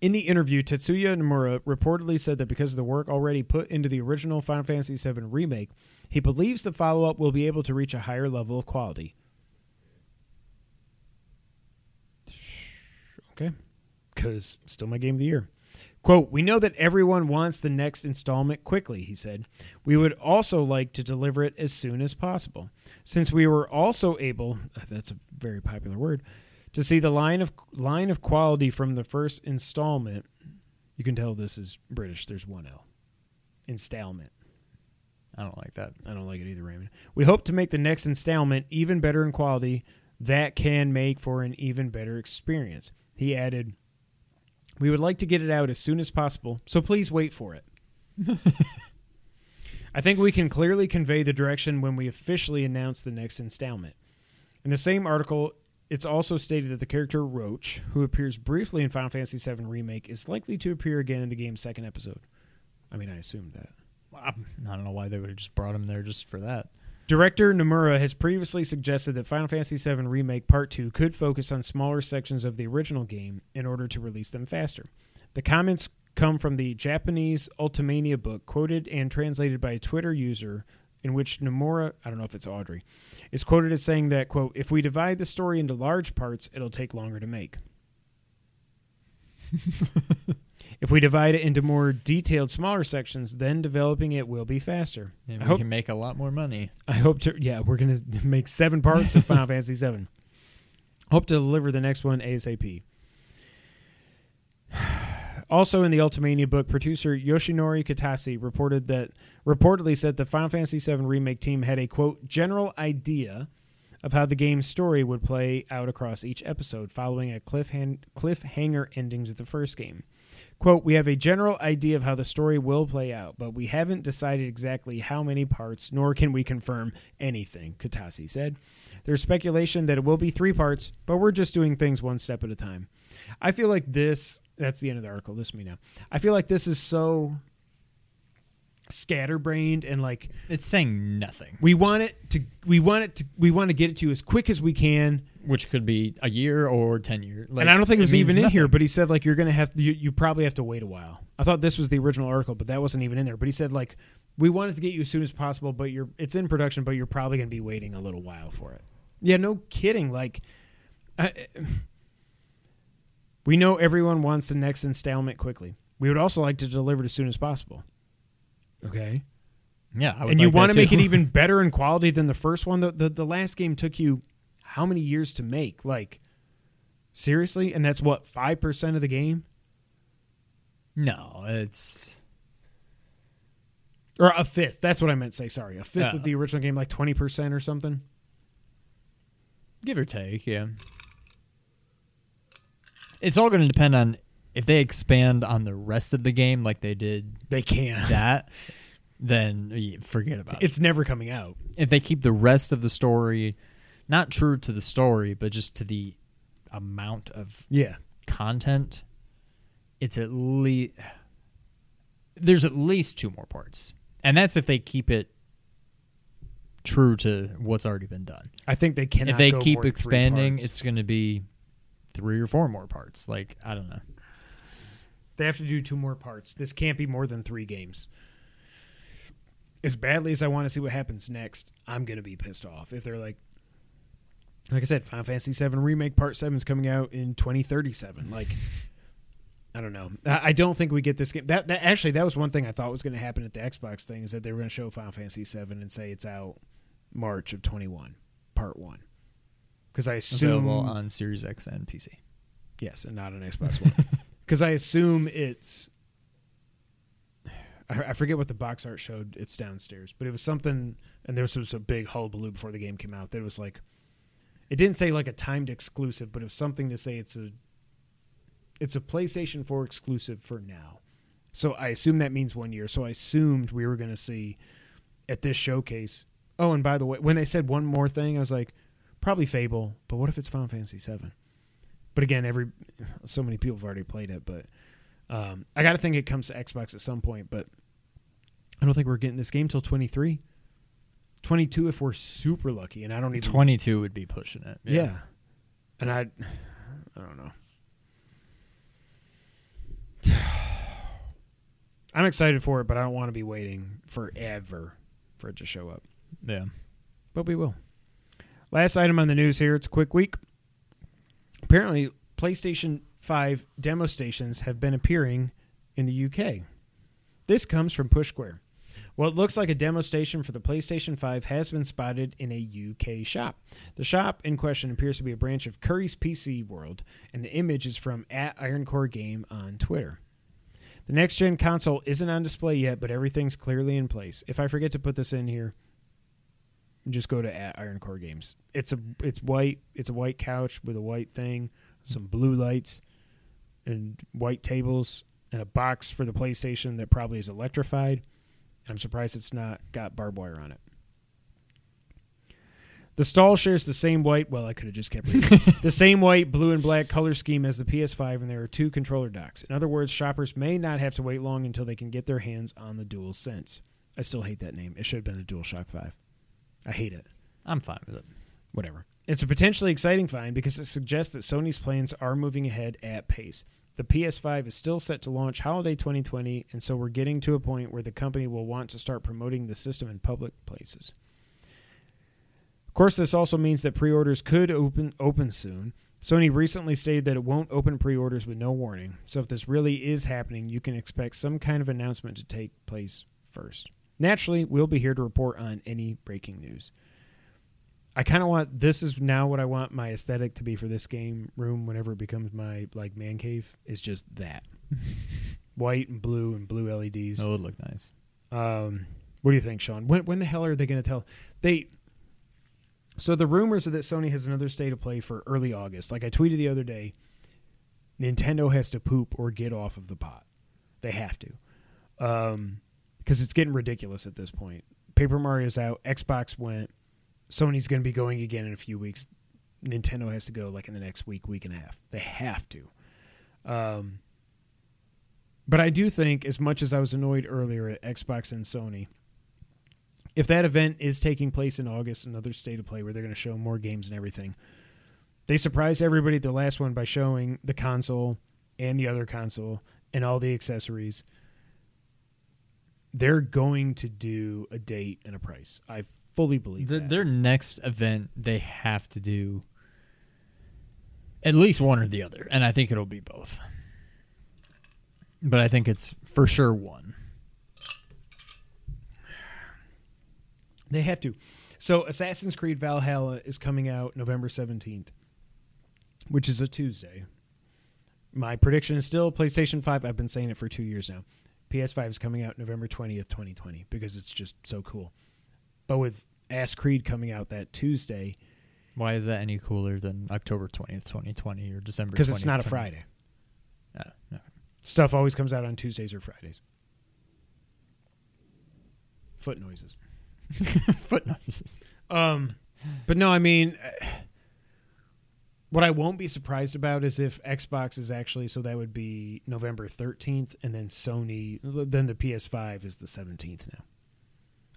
In the interview, Tetsuya Nomura reportedly said that because of the work already put into the original Final Fantasy VII Remake, he believes the follow up will be able to reach a higher level of quality. Okay. Because still my game of the year. Quote, we know that everyone wants the next installment quickly, he said. We would also like to deliver it as soon as possible. Since we were also able, *laughs* that's a very popular word, to see the line of line of quality from the first installment. You can tell this is British. There's one L. Installment. I don't like that. I don't like it either, Raymond. We hope to make the next installment even better in quality that can make for an even better experience. He added, We would like to get it out as soon as possible, so please wait for it. *laughs* I think we can clearly convey the direction when we officially announce the next installment. In the same article, it's also stated that the character Roche, who appears briefly in Final Fantasy VII Remake, is likely to appear again in the game's second episode. I mean, I assumed that. I don't know why they would have just brought him there just for that. Director Nomura has previously suggested that Final Fantasy VII Remake Part 2 could focus on smaller sections of the original game in order to release them faster. The comments come from the Japanese Ultimania book, quoted and translated by a Twitter user, in which Nomura, I don't know if it's Audrey, is quoted as saying that, quote, if we divide the story into large parts, it'll take longer to make. *laughs* if we divide it into more detailed, smaller sections, then developing it will be faster. And I we hope can make a lot more money. I hope to. Yeah, we're gonna *laughs* make seven parts of Final Fantasy VII. *laughs* Hope to deliver the next one ASAP. *sighs* Also, in the Ultimania book, producer Yoshinori Kitase reported that reportedly said the Final Fantasy VII remake team had a quote general idea of how the game's story would play out across each episode, following a cliffhan- cliffhanger ending to the first game. Quote, we have a general idea of how the story will play out, but we haven't decided exactly how many parts, nor can we confirm anything, Kitase said. There's speculation that it will be three parts, but we're just doing things one step at a time. I feel like this, that's the end of the article. This is me now. I feel like this is so scatterbrained and like It's saying nothing, we want it to we want it to we want to get it to you as quick as we can. which could be a year or ten years. and I don't think it was even in here, but he said like you're gonna have you, you probably have to wait a while. I thought this was the original article, but that wasn't even in there. But he said like we wanted to get you as soon as possible, but you're it's in production, but you're probably gonna be waiting a little while for it. Yeah, no kidding. Like, I, we know everyone wants the next installment quickly. We would also like to deliver it as soon as possible. Okay, yeah, I would and you want to make it even *laughs* better in quality than the first one. The, the the last game took you how many years to make? Like seriously, and that's what five percent of the game, no, it's or a fifth. That's what I meant to say. Sorry, a fifth Yeah. of uh. the original game, like twenty percent or something. give or take. Yeah, it's all going to depend on if they expand on the rest of the game like they did They can't. that. then forget about it. It's never coming out. If they keep the rest of the story not true to the story, but just to the amount of Yeah, content, it's at least there's at least two more parts, and that's if they keep it true to what's already been done. I think they can. if they keep more than three expanding, it's going to be three or four more parts. Like I don't know. They have to do two more parts. This can't be more than three games. As badly as I want to see what happens next, I'm gonna be pissed off if they're like, like I said, Final Fantasy VII remake Part Seven is coming out in 2037. Like, I don't know. I, don't think we get this game. That, that actually that was one thing I thought was going to happen at the Xbox thing is that they were going to show Final Fantasy VII and say it's out March of 21, Part One, because I assume Available on Series X and PC. Yes, and not an Xbox One. *laughs* Because I assume it's. I, I forget what the box art showed. It's downstairs, but it was something, and there was a big hullabaloo before the game came out. That it was like, it didn't say like a timed exclusive, but it was something to say it's a. It's a PlayStation 4 exclusive for now, so I assume that means one year. So I assumed we were going to see, at this showcase. Oh, and by the way, when they said one more thing, I was like, probably Fable, but what if it's Final Fantasy 7? But again, every so many people have already played it, but um, I got to think it comes to Xbox at some point. But I don't think we're getting this game till 23, 22 if we're super lucky. And I don't even Twenty two would be pushing it. Yeah, and I, I don't know. *sighs* I'm excited for it, but I don't want to be waiting forever for it to show up. yeah. but we will. Last item on the news here. It's a quick week. Apparently, PlayStation 5 demo stations have been appearing in the UK. This comes from Push Square. What looks like a demo station for the PlayStation 5 has been spotted in a UK shop. The shop in question appears to be a branch of Curry's PC World, and the image is from at Ironcore Game on Twitter. The next gen console isn't on display yet, but everything's clearly in place. If I forget to put this in here, just go to at Iron Core Games. It's a it's white. It's a white couch with a white thing, some blue lights, and white tables, and a box for the PlayStation that probably is electrified. I'm surprised it's not got barbed wire on it. The stall shares the same white. Well, I could have just kept reading. *laughs* the same white, blue, and black color scheme as the PS5, and there are two controller docks. In other words, shoppers may not have to wait long until they can get their hands on the Dual Sense. I still hate that name. It should have been the DualShock 5. I hate it. I'm fine with it. Whatever. It's a potentially exciting find because it suggests that Sony's plans are moving ahead at pace. The PS5 is still set to launch holiday 2020, and so we're getting to a point where the company will want to start promoting the system in public places. Of course, this also means that pre-orders could open open soon. Sony recently stated that it won't open pre-orders with no warning. So if this really is happening, you can expect some kind of announcement to take place first. Naturally, we'll be here to report on any breaking news. I kind of want this is now what I want my aesthetic to be for this game room whenever it becomes my like man cave is just that. *laughs* White and blue and blue LEDs. That would look nice. Um, what do you think, Sean? When when the hell are they going to tell? They. So the rumors are that Sony has another state of play for early August. Like I tweeted the other day, Nintendo has to poop or get off of the pot. They have to, um, because it's getting ridiculous at this point. Paper Mario's out. Xbox went. Sony's going to be going again in a few weeks. Nintendo has to go like in the next week, week and a half. They have to. Um, But I do think, as much as I was annoyed earlier at Xbox and Sony, if that event is taking place in August, another state of play where they're going to show more games and everything, they surprised everybody at the last one by showing the console and the other console and all the accessories. They're going to do a date and a price. I fully believe The, that. their next event, they have to do at least one or the other, and I think it'll be both. But I think it's for sure one. They have to. So Assassin's Creed Valhalla is coming out November 17th, which is a Tuesday. My prediction is still PlayStation 5. I've been saying it for two years now. PS5 is coming out November 20th, 2020, because it's just so cool. But with Ass Creed coming out that Tuesday, Why is that any cooler than October twentieth, twenty twenty, or December? because it's 20th, not a Friday. Oh, no. Stuff always comes out on Tuesdays or Fridays. Foot noises. *laughs* Foot noises. Um, but no, I mean, uh, what I won't be surprised about is if Xbox is actually so that would be November thirteenth, and then Sony, then the PS5 is the seventeenth now.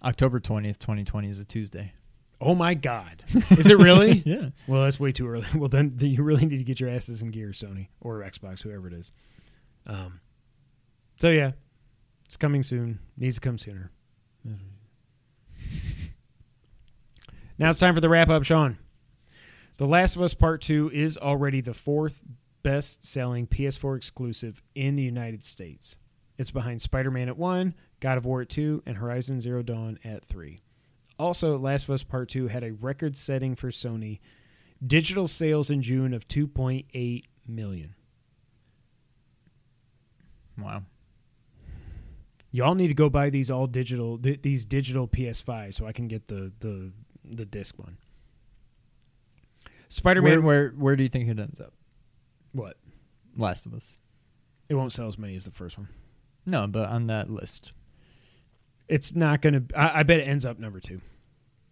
October twentieth, twenty twenty is a Tuesday. Oh my God, is it really? *laughs* Yeah. well, that's way too early. *laughs* Well, then, then you really need to get your asses in gear, Sony or Xbox, whoever it is. Um, so yeah, it's coming soon. Needs to come sooner. *laughs* Now it's time for the wrap up, Sean. The Last of Us Part 2 is already the fourth best selling PS4 exclusive in the United States. It's behind Spider Man at 1, God of War at 2, and Horizon Zero Dawn at 3. Also, Last of Us Part 2 had a record setting for Sony digital sales in June of 2.8 million. Wow. Y'all need to go buy these all digital th- these digital PS5 so I can get the the the disc one. Spider Where, Man. where where do you think it ends up? What? Last of Us. It won't sell as many as the first one. No, but on that list. It's not going to. I bet it ends up number two.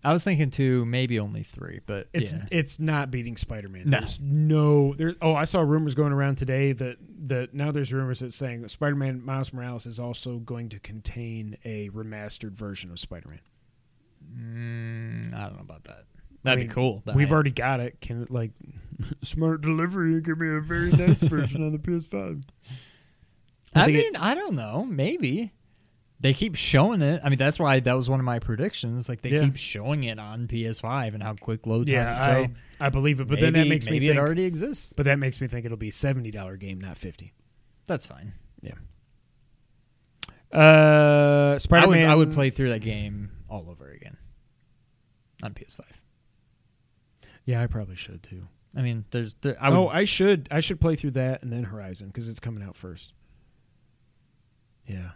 I was thinking two, maybe only three, but It's yeah. it's not beating Spider Man. No. There's no there. Oh, I saw rumors going around today that that now there's rumors that saying Spider Man Miles Morales is also going to contain a remastered version of Spider Man. Mm, I don't know about that. That'd mean, be cool. but We've I- already got it. Can it like *laughs* smart delivery? Give me a very nice version on the PS5. *laughs* I I, think it- mean, I don't know. Maybe they keep showing it. I mean, that's why that was one of my predictions. Like they Yeah. keep showing it on PS5 and how quick load time. Yeah, so I, I believe it. But maybe, then that makes me maybe think. it already exists. but that makes me think it'll be a seventy dollar game, not fifty. That's fine. Yeah. Uh, I Spider would, Man. I would play through that game all over again on PS5. Yeah, I probably should too. I mean, there's there, I oh, would, oh, I should. I should play through that and then Horizon because it's coming out first. Yeah,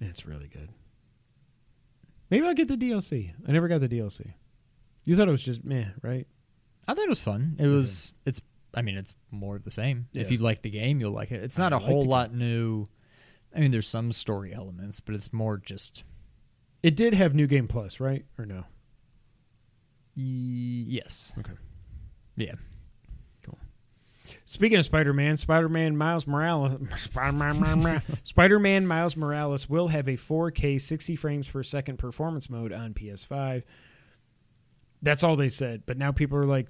it's really good. Maybe I'll get the DLC. I never got the DLC. You thought it was just meh, right? I thought it was fun. It was. It's. I mean, it's more of the same. If you like the game, you'll like it. It's not a like whole lot new. I mean, there's some story elements, but it's more just. It did have New Game Plus, right? Or no? Y- Yes. Okay. Yeah. Speaking of Spider-Man, Spider-Man Miles Morales, *laughs* Spider-Man, Spider-Man Miles Morales will have a 4K 60 frames per second performance mode on PS5. That's all they said, but now people are like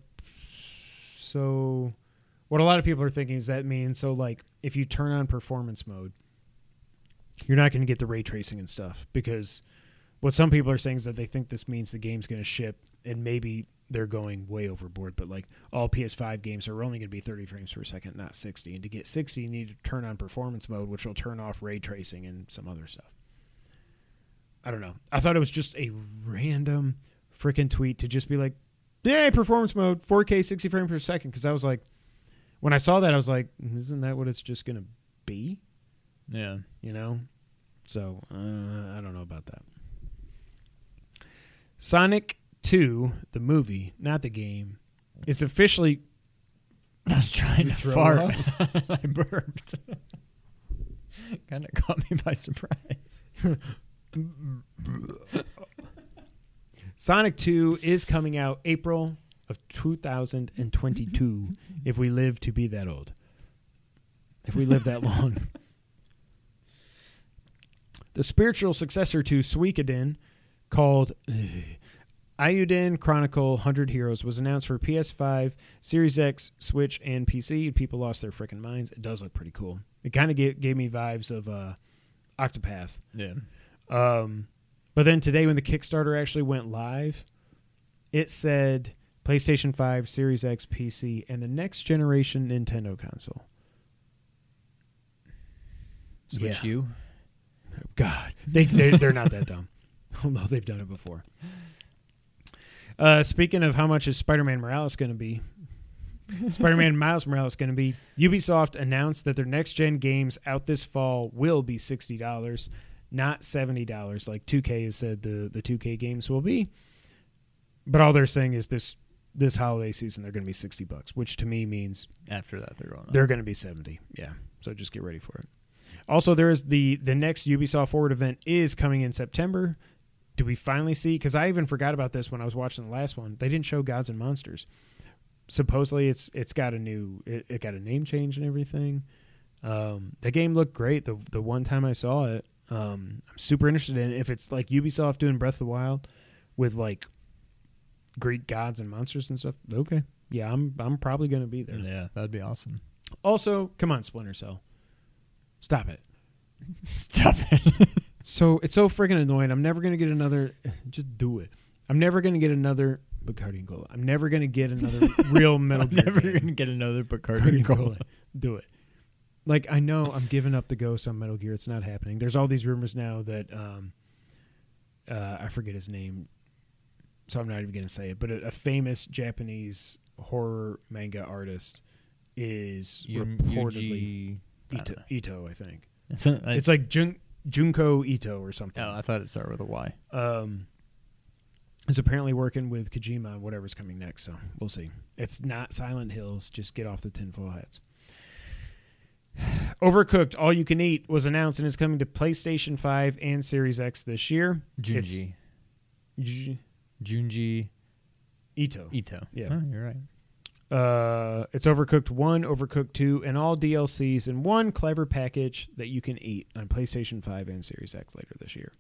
so what a lot of people are thinking is that means so like if you turn on performance mode, you're not going to get the ray tracing and stuff because what some people are saying is that they think this means the game's going to ship and maybe they're going way overboard but like all ps5 games are only going to be 30 frames per second not 60 and to get 60 you need to turn on performance mode which will turn off ray tracing and some other stuff. I don't know. I thought it was just a random freaking tweet to just be like yay performance mode 4k 60 frames per second. Because i was like when i saw that i was like isn't that what it's just going to be? Yeah. you know? So uh, i don't know about that sonic 2 the movie not the game is officially *laughs* I was trying to fart. *laughs* I burped. *laughs* kind of caught me by surprise. sonic 2 is coming out april of 2022 if we live to be that old if we live that long The spiritual successor to Suikoden, called *sighs* Eiyuden Chronicle 100 Heroes, was announced for PS5, Series X, Switch, and PC. People lost their freaking minds. It does look pretty cool. It kind of gave, gave me vibes of uh, Octopath. Yeah. Um, but then today, when the Kickstarter actually went live, it said PlayStation 5, Series X, PC, and the next generation Nintendo console. Switch Yeah. you. God, they they're, they're not that *laughs* dumb. *laughs* Although they've done it before. Uh, speaking of how much is Spider-Man Morales going to be? Spider-Man *laughs* Miles Morales going to be. Ubisoft announced that their next-gen games out this fall will be sixty dollars, not seventy dollars like 2K has said the the 2K games will be. But all they're saying is this this holiday season they're going to be sixty bucks, which to me means After that, they're going. They're going to be 70. Yeah. So just get ready for it. Also, there is the the next Ubisoft Forward event is coming in September. Do we finally see? Because I even forgot about this when I was watching the last one. They didn't show Gods and Monsters. Supposedly, it's it's got a new it, it got a name change and everything. Um, the game looked great the the one time I saw it. Um, I'm super interested in if it's like Ubisoft doing Breath of the Wild with like Greek gods and monsters and stuff. Okay, yeah, I'm I'm probably gonna be there. Yeah, that'd be awesome. Also, come on, Splinter Cell. Stop it. *laughs* Stop it. *laughs* So it's so freaking annoying. I'm never gonna get another. *laughs* Just do it. I'm never gonna get another Bacardi and Cola. I'm never gonna get another *laughs* real Metal I'm Gear. never game. gonna get another Bacardi Bacardi and Cola. Cola. Do it. Like I know I'm giving up the ghost on Metal Gear. It's not happening. There's all these rumors now that um, uh, I forget his name, so I'm not even gonna say it. But a, a famous Japanese horror manga artist is Yu- reportedly Yuji- Ito, know. Ito, I think. It's, *laughs* a- I- It's like Jun, Junko Ito or something. oh, I thought it started with a Y. Um, is apparently working with Kojima on whatever's coming next. So we'll see. It's not Silent Hills. Just get off the tinfoil hats. *sighs* Overcooked All You Can Eat was announced and is coming to PlayStation 5 and Series X this year. Junji. It's Junji Ito. Ito. Yeah. Oh, you're right. Uh, it's Overcooked 1, Overcooked 2, and all DLCs in one clever package that you can eat on PlayStation 5 and Series X later this year.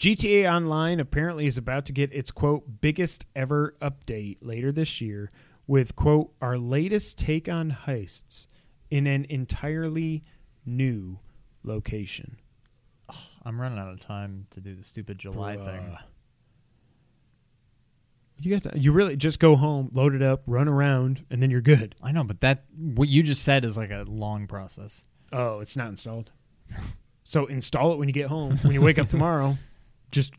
GTA Online apparently is about to get its quote biggest ever update later this year with quote our latest take on heists in an entirely new location. I'm running out of time to do the stupid July Bruh. thing. You got to, you really just go home, load it up, run around, and then you're good. I know, but that what you just said is like a long process. Oh, it's not installed. *laughs* so install it when you get home. When you wake up tomorrow, *laughs* just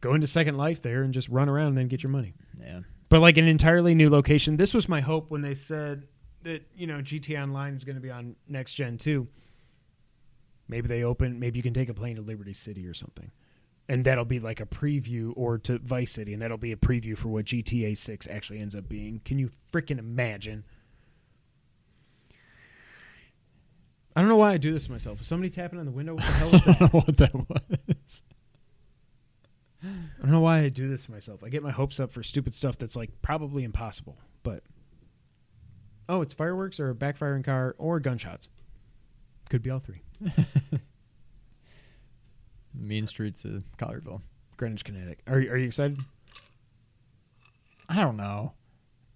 go into Second Life there and just run around and then get your money. Yeah. But like an entirely new location. This was my hope when they said that, you know, GTA Online is going to be on next gen too. Maybe they open, maybe you can take a plane to Liberty City or something. And that'll be like a preview or to Vice City and that'll be a preview for what GTA 6 actually ends up being. Can you freaking imagine? I don't know why I do this to myself. Is somebody tapping on the window? What the hell is *laughs* that? I don't know what that was. I don't know why I do this to myself. I get my hopes up for stupid stuff that's like probably impossible. But oh, it's fireworks or a backfiring car or gunshots. Could be all three. *laughs* Mean streets of Collierville. Greenwich, Connecticut. Are you, are you excited? I don't know.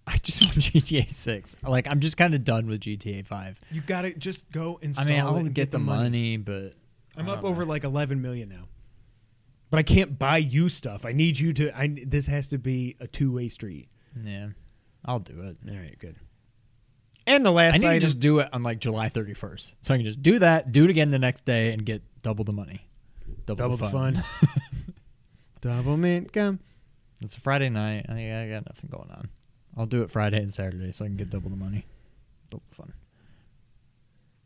I just *laughs* want GTA Six. Like I'm just kind of done with GTA Five. You gotta just go install. I mean, I'll it and get, the money, but I'm I up don't over know. like 11 million now. But I can't buy you stuff. I need you to. I this has to be a two way street. yeah, I'll do it. All right, good. And the last I need item, to just do it on like July 31st, so I can just do that, do it again the next day, and get double the money, double the fun. *laughs* double mint gum. It's a Friday night. I, I got nothing going on. I'll do it Friday and Saturday, so I can get double the money, double the fun.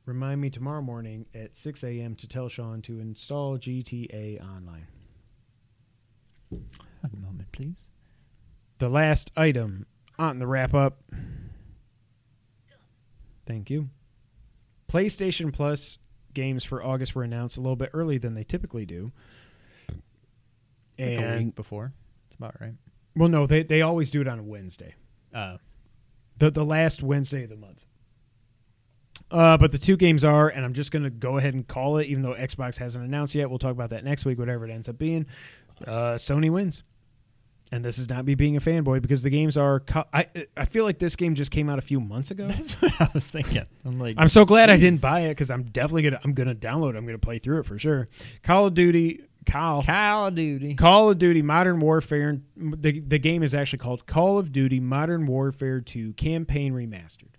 Remind me tomorrow morning at 6 a.m. to tell Sean to install GTA Online. One moment, please. The last item on the wrap up. Thank you. PlayStation Plus games for August were announced a little bit early than they typically do. Like a week before. It's about right. well, no, they they always do it on a Wednesday. Uh, the the last Wednesday of the month. Uh, but the two games are, and I'm just going to go ahead and call it, even though Xbox hasn't announced yet. We'll talk about that next week, whatever it ends up being. Uh, Sony wins. And this is not me being a fanboy because the games are. Co- I I feel like this game just came out a few months ago. That's what I was thinking. I'm like, I'm so glad I didn't buy it because I'm definitely gonna I'm gonna download. it. I'm gonna play through it for sure. Call of Duty, Kyle, Call of Duty. Call of Duty Modern Warfare. The the game is actually called Call of Duty Modern Warfare 2 Campaign Remastered,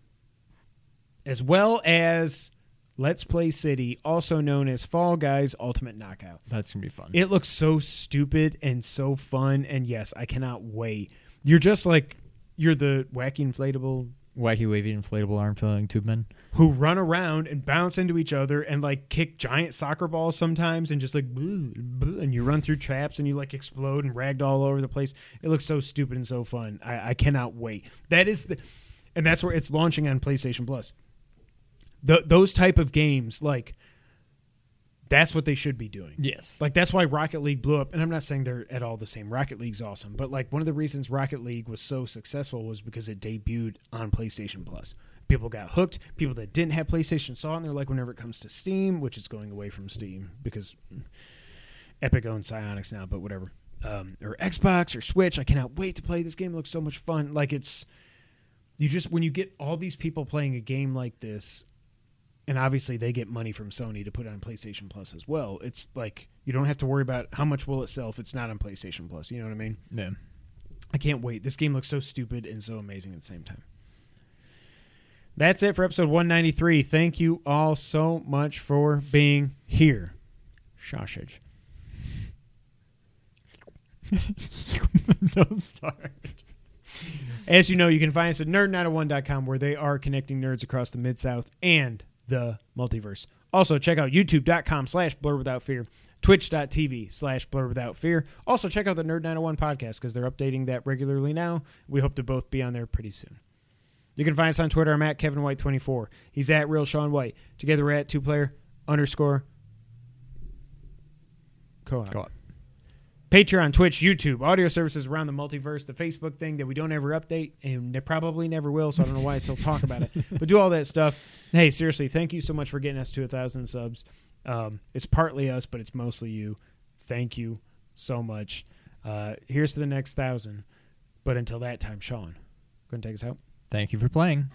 as well as Let's Play City, also known as Fall Guys Ultimate Knockout. That's gonna be fun. It looks so stupid and so fun, and yes, I cannot wait. You're just like you're the wacky inflatable Wacky wavy inflatable arm filling tube men. who run around and bounce into each other and like kick giant soccer balls sometimes and just like boo, boo, and you run through traps and you like explode and ragged all over the place. It looks so stupid and so fun. I, I cannot wait. That is the, and that's where it's launching on PlayStation Plus. The, those type of games, like, that's what they should be doing. Yes. Like that's why Rocket League blew up, and I'm not saying they're at all the same. Rocket League's awesome, but like one of the reasons Rocket League was so successful was because it debuted on PlayStation Plus. People got hooked. People that didn't have PlayStation saw it, and they're like, whenever it comes to Steam, which is going away from Steam because Epic owns Psyonix now, but whatever. Um, or Xbox or Switch. I cannot wait to play this game. It looks so much fun. Like it's you just when you get all these people playing a game like this and obviously they get money from Sony to put it on PlayStation Plus as well. It's like you don't have to worry about how much will it sell if it's not on PlayStation Plus. You know what I mean? Yeah. I can't wait. This game looks so stupid and so amazing at the same time. That's it for episode 193. Thank you all so much for being here. Sausage. *laughs* Don't start. As you know, you can find us at nerd901.com where they are connecting nerds across the Mid South and the multiverse. Also, check out youtube.com slash blur without fear, twitch.tv slash blur without fear. Also, check out the Nerd 901 podcast because they're updating that regularly now. We hope to both be on there pretty soon. You can find us on Twitter. I'm at Kevin White 24. He's at Real Sean White. Together we're at two player underscore co-op. Go on. Patreon, Twitch, YouTube, audio services around the multiverse, the Facebook thing that we don't ever update, and they probably never will. So I don't know why I still talk about it, *laughs* but do all that stuff. Hey, seriously, thank you so much for getting us to a thousand subs. Um, it's partly us, but it's mostly you. Thank you so much. Uh, here's to the next thousand. But until that time, Sean, go and take us out. Thank you for playing.